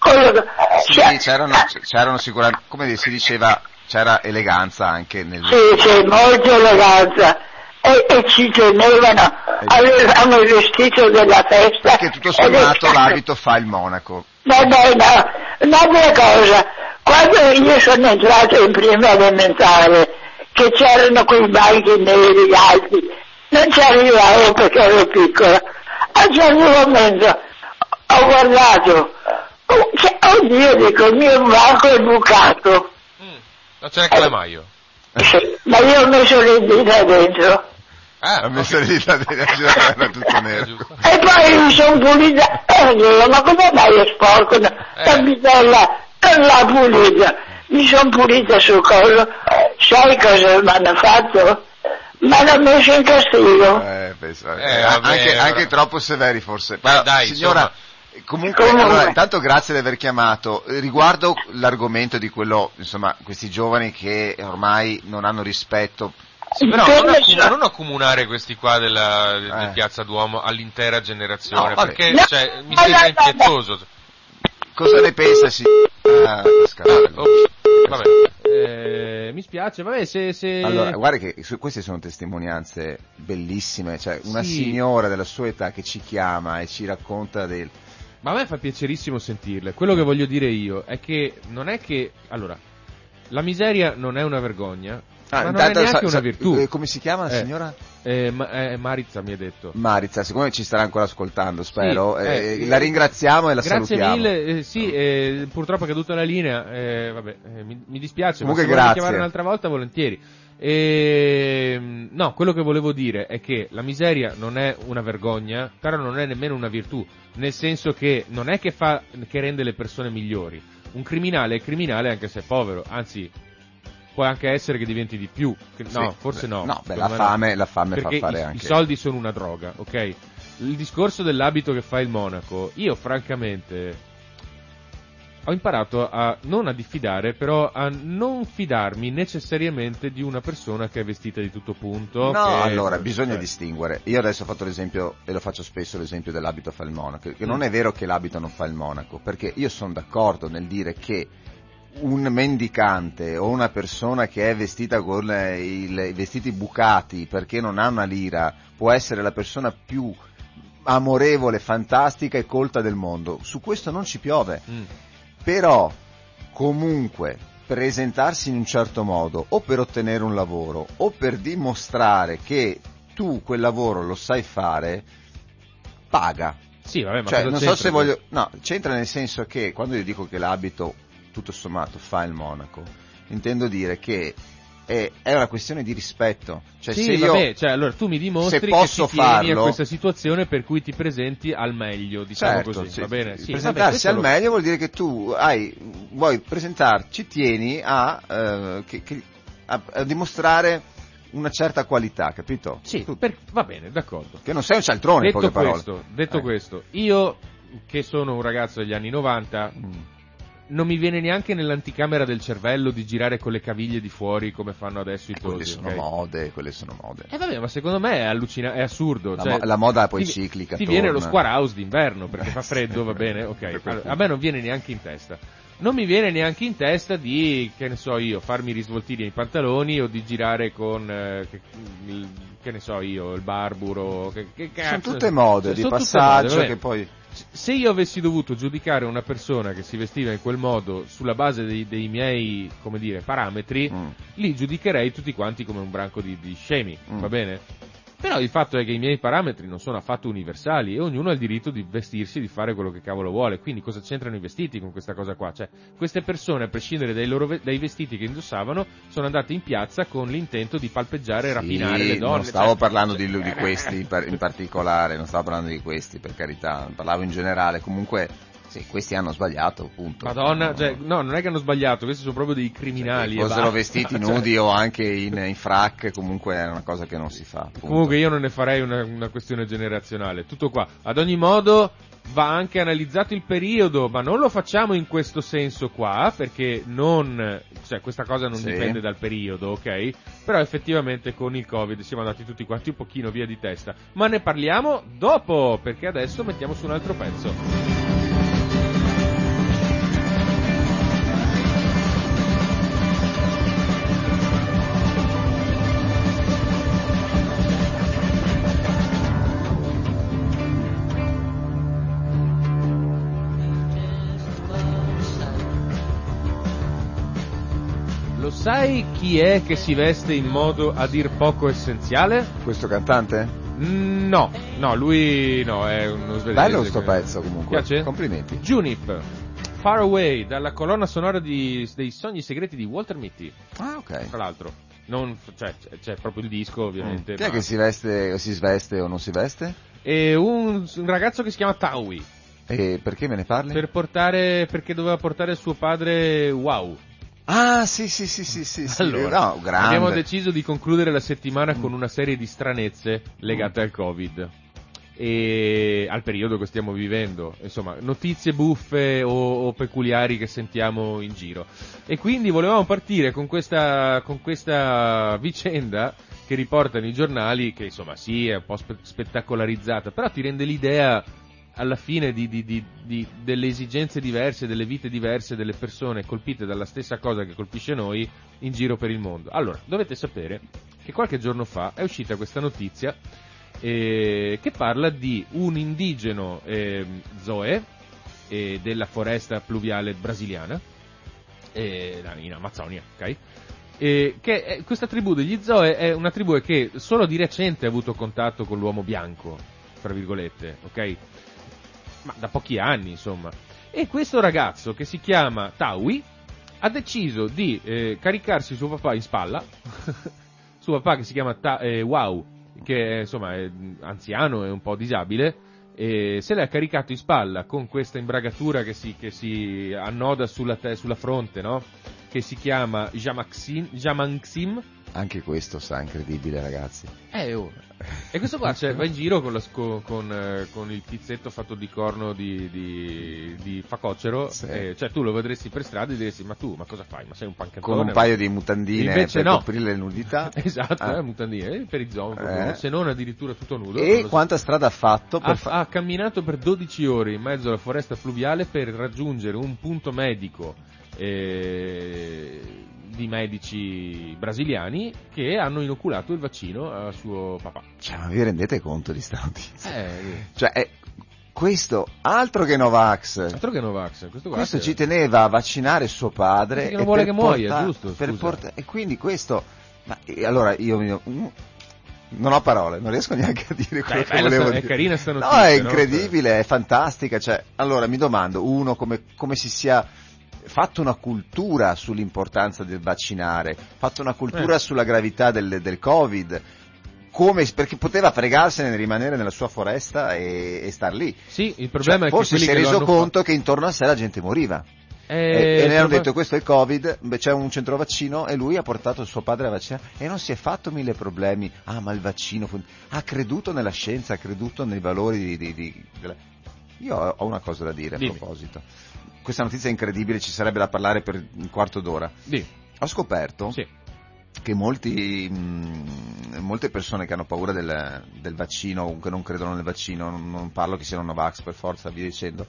con lo- sì, cioè, c'erano, c'erano sicuramente, come si diceva, c'era eleganza anche nel Sì, sì, molta eleganza. E, e ci tenevano, avevamo il vestito della festa. Perché tutto sommato l'abito fa il monaco. Vabbè, no, un'altra cosa, quando io sono entrato in prima elementare, che c'erano quei banchi neri alti, non ci arrivavo perché ero piccola. A un certo momento ho guardato, cioè, oddio, dico, il mio banco è bucato. Mm, non c'è neanche la maio. Sì, ma io ho messo le dita dentro. Ah, Ha messo le dita dentro, era tutto nero. E poi mi sono pulita, e dico, ma come mai è sporco la Eh. bitella? Non l'ha pulita, mi sono pulita sul collo, sai cosa mi hanno fatto? Mi hanno messo in castigo. Eh, penso- Eh, eh, vabbè, anche, ora- anche troppo severi forse. Ma Però, dai, signora, comunque, Comunque. allora, intanto grazie di aver chiamato. Riguardo l'argomento di quello, insomma, questi giovani che ormai non hanno rispetto. Sì, però Per non, me accu- so- non accomunare questi qua della, di Eh. Piazza Duomo all'intera generazione, No, perché No, cioè, mi no, sembra no, no, no. impietoso. Cosa ne pensa? Si... Ah, vabbè. Eh, mi spiace. vabbè, se... se... Allora, guarda che su- queste sono testimonianze bellissime, cioè una Sì. signora della sua età che ci chiama e ci racconta del... Ma a me fa piacerissimo sentirle. Quello che voglio dire io è che non è che... Allora, la miseria non è una vergogna, Ah, ma non è intanto neanche sa- una virtù. eh, come si chiama la Eh. signora? Eh, ma- eh, Marizza mi ha detto. Marizza, siccome ci starà ancora ascoltando, spero, Sì, eh, eh, la ringraziamo e la Grazie salutiamo. mille, eh, sì, purtroppo è caduta la linea, vabbè, mi, mi dispiace, Comunque ma se grazie. chiamare un'altra volta volentieri. Ehm, no, quello che volevo dire è che la miseria non è una vergogna, però non è nemmeno una virtù, nel senso che non è che fa, che rende le persone migliori. Un criminale è criminale anche se è povero, anzi, può anche essere che diventi di più. No, Sì. forse no. No, beh, la me no. fame, la fame fa Perché fare i, anche... i soldi sono una droga, ok? Il discorso dell'abito che fa il monaco, io francamente ho imparato a non a diffidare, però a non fidarmi necessariamente di una persona che è vestita di tutto punto. No, allora, bisogna eh, distinguere. Io adesso ho fatto l'esempio, e lo faccio spesso, l'esempio dell'abito fa il monaco, che non Mm. è vero che l'abito non fa il monaco, perché io sono d'accordo nel dire che un mendicante o una persona che è vestita con i vestiti bucati perché non ha una lira può essere la persona più amorevole, fantastica e colta del mondo. Su questo non ci piove. mm. Però, comunque, presentarsi in un certo modo, o per ottenere un lavoro, o per dimostrare che tu quel lavoro lo sai fare, paga. Sì, vabbè, ma Cioè, non so se voglio... No, c'entra nel senso che quando io dico che l'abito, tutto sommato, fa il monaco, intendo dire che è, è una questione di rispetto. Cioè, sì, se io... vabbè, cioè, allora tu mi dimostri se che posso ti tieni a farlo- questa situazione per cui ti presenti al meglio, diciamo Certo, così, sì, va bene? sì, presentarsi vabbè, al lo- meglio vuol dire che tu hai, vuoi presentarci, tieni a, eh, che- che- a- a dimostrare una certa qualità, capito? Sì, per- va bene, d'accordo. Che non sei un cialtrone, in detto poche parole. questo, detto Eh. questo, io che sono un ragazzo degli anni 90, Mm. Non mi viene neanche nell'anticamera del cervello di girare con le caviglie di fuori come fanno adesso i Quelle tosi. sono ok? mode, quelle sono mode. Eh vabbè, ma secondo me è allucina- è assurdo. La, cioè, mo- la moda poi ti- ciclica. Ti viene lo torna. square house d'inverno perché fa Eh, freddo, va bene? Ok. Allora, a me non viene neanche in testa. Non mi viene neanche in testa di, che ne so io, farmi risvoltini ai pantaloni o di girare con, eh, che, il- che ne so io, il barburo. Che, che Sono cazzo- tutte mode Cioè, di sono tutte passaggio mode, che poi... Se io avessi dovuto giudicare una persona che si vestiva in quel modo sulla base dei, dei miei, come dire, parametri, Mm. li giudicherei tutti quanti come un branco di, di scemi, Mm. va bene? Però il fatto è che i miei parametri non sono affatto universali e ognuno ha il diritto di vestirsi e di fare quello che cavolo vuole. Quindi cosa c'entrano i vestiti con questa cosa qua? Cioè, queste persone, a prescindere dai, loro ve- dai vestiti che indossavano, sono andate in piazza con l'intento di palpeggiare e rapinare Sì, le donne. Non stavo Cioè, parlando cioè, di, di questi in particolare, non stavo parlando di questi per carità, parlavo in generale. Comunque, sì, questi hanno sbagliato, punto. Madonna, No, cioè, no, non è che hanno sbagliato, questi sono proprio dei criminali. Che e fossero vestiti Cioè, nudi o anche in, in frac, comunque è una cosa che non si fa. punto. Comunque io non ne farei una, una questione generazionale, tutto qua. Ad ogni modo va anche analizzato il periodo, ma non lo facciamo in questo senso qua, perché non, cioè questa cosa non Sì. dipende dal periodo, ok? Però effettivamente con il Covid siamo andati tutti quanti un pochino via di testa. Ma ne parliamo dopo, perché adesso mettiamo su un altro pezzo. Sai chi è che si veste in modo a dir poco essenziale? Questo cantante? Mm, No, no, lui no, è uno svedese. Bello sto che- pezzo comunque. Piace? Complimenti. Junip, Far Away, dalla colonna sonora di- dei sogni segreti di Walter Mitty, Ah, ok. tra l'altro. Non, cioè, c'è- proprio il disco, ovviamente. Chi è ma- che si veste, o si sveste o non si veste? E un, un ragazzo che si chiama Taui, E perché me ne parli? per portare, perché doveva portare suo padre wow. Ah, sì, sì, sì, sì, sì. sì. Allora, no, abbiamo deciso di concludere la settimana con una serie di stranezze legate al Covid e al periodo che stiamo vivendo, insomma, notizie buffe o, o peculiari che sentiamo in giro. E quindi volevamo partire con questa, con questa vicenda che riportano i giornali, che insomma sì, è un po' spe- spettacolarizzata, però ti rende l'idea alla fine di, di- di- di- delle esigenze diverse, delle vite diverse delle persone colpite dalla stessa cosa che colpisce noi in giro per il mondo. Allora, dovete sapere che qualche giorno fa è uscita questa notizia eh, che parla di un indigeno ehm, Zoe eh, della foresta pluviale brasiliana eh, in Amazzonia, ok? Eh, che è- questa tribù degli Zoe è una tribù che solo di recente ha avuto contatto con l'uomo bianco, tra virgolette, ok? Ma da pochi anni, insomma. E questo ragazzo che si chiama Taui ha deciso di eh, caricarsi suo papà in spalla, suo papà che si chiama Ta- eh, Wow, che insomma è anziano e un po' disabile, e se l'ha caricato in spalla con questa imbragatura che si, che si annoda sulla, te- sulla fronte, no? Che si chiama Jamaxim. Anche questo sta incredibile, ragazzi. Eh, oh. E questo qua cioè, va in giro con, la sco- con, eh, con il pizzetto fatto di corno di, di, di facocero. Sì. eh, cioè, tu lo vedresti per strada e diresti: Ma tu, ma cosa fai? Ma sei un pancatone? Con un ma- paio di mutandine Invece per no. coprire le nudità. Esatto, Ah. eh, mutandine, eh, per i zombie, Eh. se non addirittura tutto nudo. E lo so. quanta strada ha fatto ha, fa- ha camminato per 12 ore in mezzo alla foresta fluviale per raggiungere un punto medico eh, di medici brasiliani che hanno inoculato il vaccino a suo papà. Cioè, ma vi rendete conto di sta notizia? Eh, Cioè, è- questo, altro che Novax, altro che Novax, questo, questo è- ci teneva a vaccinare suo padre. Non vuole per che muoia, porta- giusto, per scusa. porta- e quindi questo, ma, e allora io mi- mm, non ho parole, non riesco neanche a dire quello che bella volevo sta- è dire. carina sta No, notizia, è no? incredibile, è fantastica. Cioè, allora mi domando, uno, come, come si sia fatto una cultura sull'importanza del vaccinare, fatto una cultura Eh. sulla gravità del, del Covid, come, perché poteva fregarsene rimanere nella sua foresta e, e star lì. Sì, il problema Cioè, è che forse si è reso conto che intorno a sé la gente moriva. fa- E, Eh, e ne hanno detto questo è il Covid, c'è un centro vaccino e lui ha portato suo padre a vaccinare e non si è fatto mille problemi. Ah, ma il vaccino ha creduto nella scienza, ha creduto nei valori di, di- di- Io ho una cosa da dire a Dimmi. proposito. Questa notizia è incredibile, ci sarebbe da parlare per un quarto d'ora. Sì, Ho scoperto sì. che molti, mh, molte persone che hanno paura del, del vaccino o che non credono nel vaccino, non, non parlo che siano Novax per forza, via dicendo,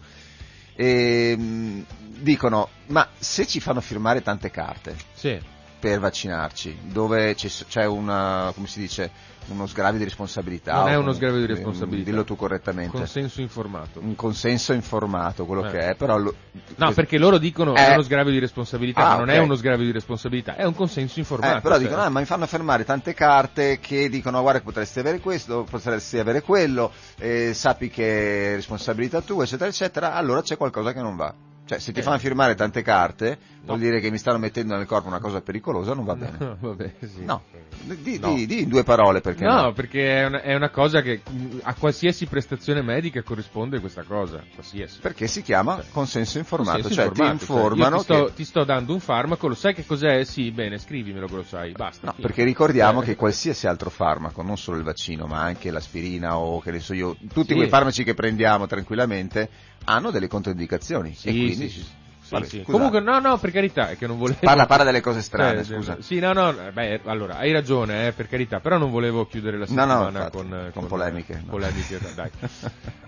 ehm, dicono ma se ci fanno firmare tante carte sì. Per vaccinarci, dove c'è, una, come si dice, uno sgravio di responsabilità. Non è uno sgravio di responsabilità. Dillo tu correttamente. Consenso informato. un consenso informato, quello Eh. che è, però... lo- No, perché loro dicono Eh. è uno sgravio di responsabilità, Ah, ma non è ok. uno sgravio di responsabilità, è un consenso informato. Eh, però cioè- dicono, ah, ma mi fanno fermare tante carte che dicono, guarda, potresti avere questo, potresti avere quello, eh, sappi che è responsabilità tua, eccetera, eccetera, allora c'è qualcosa che non va. Cioè, se ti Eh. fanno firmare tante carte, No. vuol dire che mi stanno mettendo nel corpo una cosa pericolosa, non va bene. No, vabbè, sì. No, di, No. di- di in due parole perché No, no. perché è una, è una cosa che mh, a qualsiasi prestazione medica corrisponde questa cosa, qualsiasi. Perché si chiama consenso informato, Consenso cioè informato, ti cioè, io informano ti, sto, che... ti sto dando un farmaco, lo sai che cos'è? Sì, bene, scrivimelo che lo sai, basta. No, fine. perché ricordiamo Eh, che qualsiasi altro farmaco, non solo il vaccino, ma anche l'aspirina o che ne so io, tutti Sì. quei farmaci che prendiamo tranquillamente hanno delle controindicazioni. Sì, e quindi, sì, sì. Sì, Vabbè, sì. scusate. Comunque, no, no, per carità, è che non volevo... Parla, parla delle cose strane, Eh, scusa. Sì, no, no, eh, beh, allora, hai ragione, eh, per carità, però non volevo chiudere la No, no, settimana infatti, con, eh, con polemiche, no. polemiche, dai.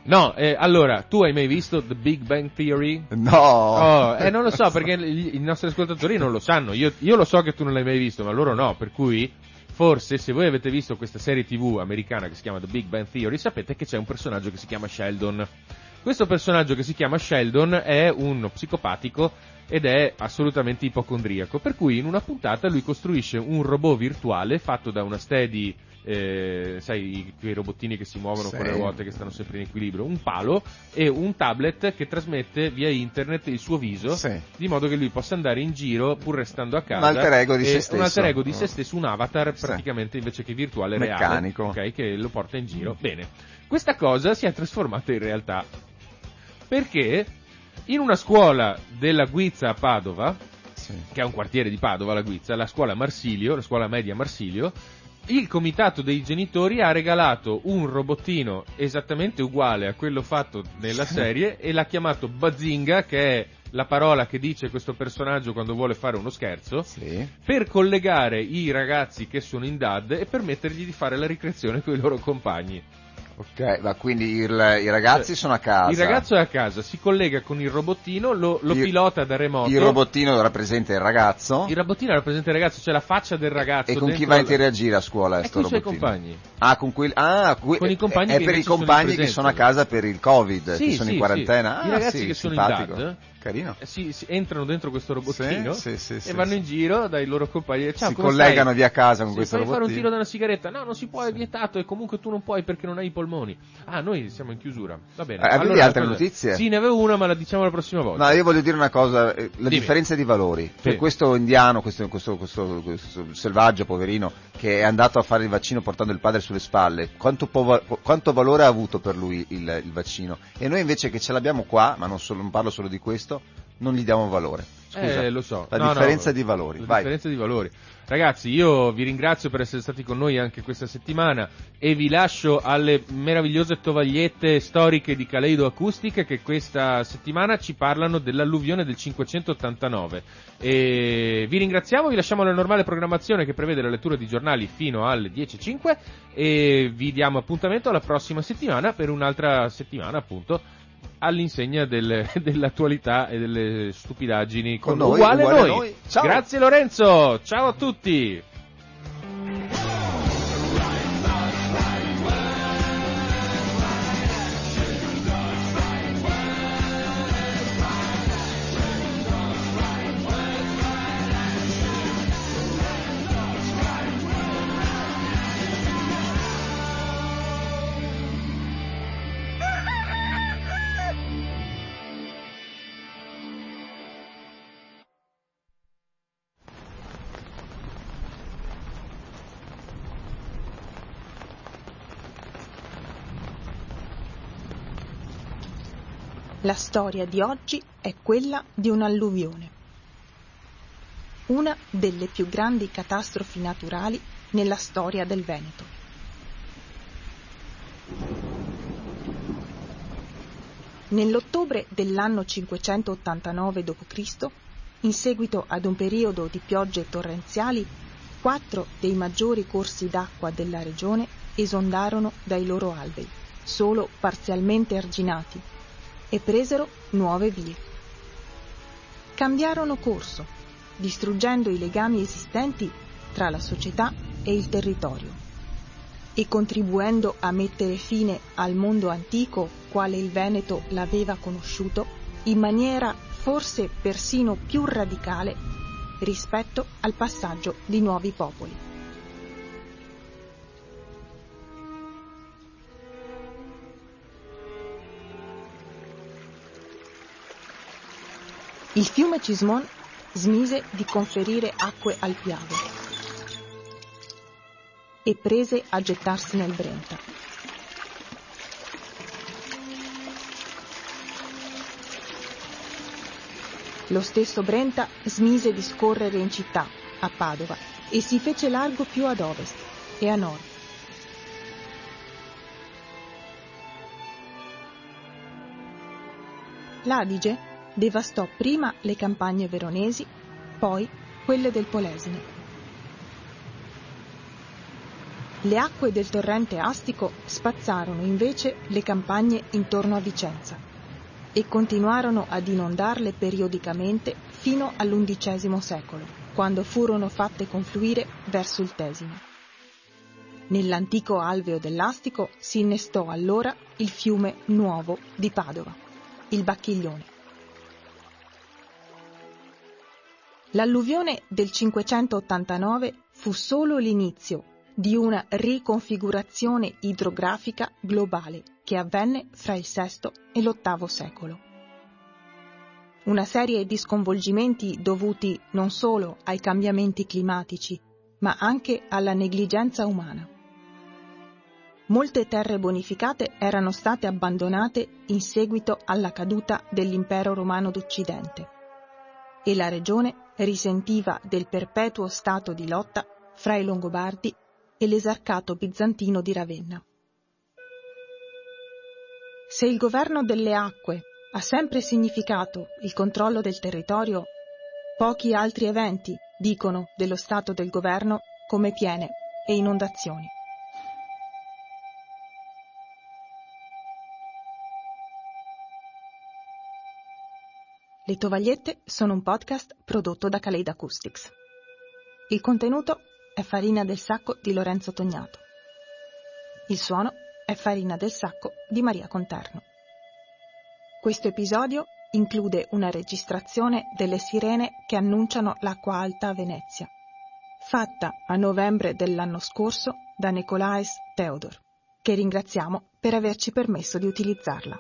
No, eh, allora, tu hai mai visto The Big Bang Theory? No! Oh, eh, non lo so, perché i, i nostri ascoltatori non lo sanno. Io, io lo so che tu non l'hai mai visto, ma loro no, per cui forse se voi avete visto questa serie TV americana che si chiama The Big Bang Theory, sapete che c'è un personaggio che si chiama Sheldon. Questo personaggio che si chiama Sheldon è uno psicopatico ed è assolutamente ipocondriaco, per cui in una puntata lui costruisce un robot virtuale fatto da una steady eh, sai, quei robottini che si muovono Sì. con le ruote che stanno sempre in equilibrio, un palo e un tablet che trasmette via internet il suo viso, Sì. di modo che lui possa andare in giro pur restando a casa. Un alter ego di se Un stesso. alter ego di se stesso, un avatar Sì. praticamente invece che virtuale Meccanico. reale, ok, che lo porta in giro. Bene, questa cosa si è trasformata in realtà perché in una scuola della Guizza a Padova, Sì. che è un quartiere di Padova, la Guizza, la scuola Marsilio, la scuola media Marsilio, il comitato dei genitori ha regalato un robottino esattamente uguale a quello fatto nella serie e l'ha chiamato Bazinga, che è la parola che dice questo personaggio quando vuole fare uno scherzo, Sì. per collegare i ragazzi che sono in DAD e permettergli di fare la ricreazione con i loro compagni. Ok, ma quindi il- i ragazzi sono a casa. Il ragazzo è a casa, si collega con il robottino, lo, lo Il- pilota da remoto. Il robottino rappresenta il ragazzo. Il robottino rappresenta il ragazzo, c'è la faccia del ragazzo. E con chi va a interagire a scuola E sto con i suoi compagni. Ah, con, quelli- ah, que- Con i compagni è per i invece sono compagni che sono a casa per il Covid, Sì, che sono sì, in quarantena. sì. I Ah, ragazzi sì, che sono in. DAD. Carino. Eh, si, si entrano dentro questo robottino Sì, sì, sì, e vanno in giro dai loro compagni. Ciao, si collegano stai? via casa con questo puoi fare un robottino. tiro da una sigaretta? No, non si può, è vietato e comunque tu non puoi perché non hai i polmoni. Ah, noi siamo in chiusura. Va bene. Eh, avevi Allora, altre cosa- notizie? Sì, ne avevo una, ma la diciamo la prossima volta. No, io voglio dire una cosa, eh, la Dimmi. differenza di valori. Per Sì. questo indiano, questo, questo- questo- questo selvaggio, poverino, che è andato a fare il vaccino portando il padre sulle spalle, quanto, po- quanto valore ha avuto per lui il, il vaccino? E noi invece che ce l'abbiamo qua, ma non, solo- non parlo solo di questo, non gli diamo valore. Scusa, Eh, lo so. La No, no, differenza di valori. La Vai. differenza di valori. Ragazzi, io vi ringrazio per essere stati con noi anche questa settimana e vi lascio alle meravigliose tovagliette storiche di Caleido Acustica che questa settimana ci parlano dell'alluvione del 589. E vi ringraziamo, vi lasciamo la normale programmazione che prevede la lettura di giornali fino alle 10.05 e vi diamo appuntamento alla prossima settimana per un'altra settimana appunto all'insegna del- dell'attualità e delle stupidaggini con, Con noi, uguale, uguale noi. noi. Grazie Lorenzo, ciao a tutti. La storia di oggi è quella di un'alluvione. Una delle più grandi catastrofi naturali nella storia del Veneto. Nell'ottobre dell'anno 589 d.C., in seguito ad un periodo di piogge torrenziali, quattro dei maggiori corsi d'acqua della regione esondarono dai loro alvei, solo parzialmente arginati, e presero nuove vie. Cambiarono corso, distruggendo i legami esistenti tra la società e il territorio e contribuendo a mettere fine al mondo antico quale il Veneto l'aveva conosciuto in maniera forse persino più radicale rispetto al passaggio di nuovi popoli. Il fiume Cismon smise di conferire acque al Piave e prese a gettarsi nel Brenta. Lo stesso Brenta smise di scorrere in città, a Padova, e si fece largo più ad ovest e a nord. L'Adige devastò prima le campagne veronesi, poi quelle del Polesine. Le acque del torrente Astico spazzarono invece le campagne intorno a Vicenza e continuarono ad inondarle periodicamente fino all'undicesimo secolo, quando furono fatte confluire verso il Tesino. Nell'antico alveo dell'Astico si innestò allora il fiume nuovo di Padova, il Bacchiglione. L'alluvione del 589 fu solo l'inizio di una riconfigurazione idrografica globale che avvenne fra il VI e l'VIII secolo. Una serie di sconvolgimenti dovuti non solo ai cambiamenti climatici, ma anche alla negligenza umana. Molte terre bonificate erano state abbandonate in seguito alla caduta dell'impero romano d'Occidente e la regione risentiva del perpetuo stato di lotta fra i Longobardi e l'esarcato bizantino di Ravenna. Se il governo delle acque ha sempre significato il controllo del territorio, pochi altri eventi dicono dello stato del governo come piene e inondazioni. Le Tovagliette sono un podcast prodotto da Kaleid Acoustics. Il contenuto è Farina del Sacco di Lorenzo Tognato. Il suono è Farina del Sacco di Maria Conterno. Questo episodio include una registrazione delle sirene che annunciano l'acqua alta a Venezia, fatta a novembre dell'anno scorso da Nicolaes Theodor, che ringraziamo per averci permesso di utilizzarla.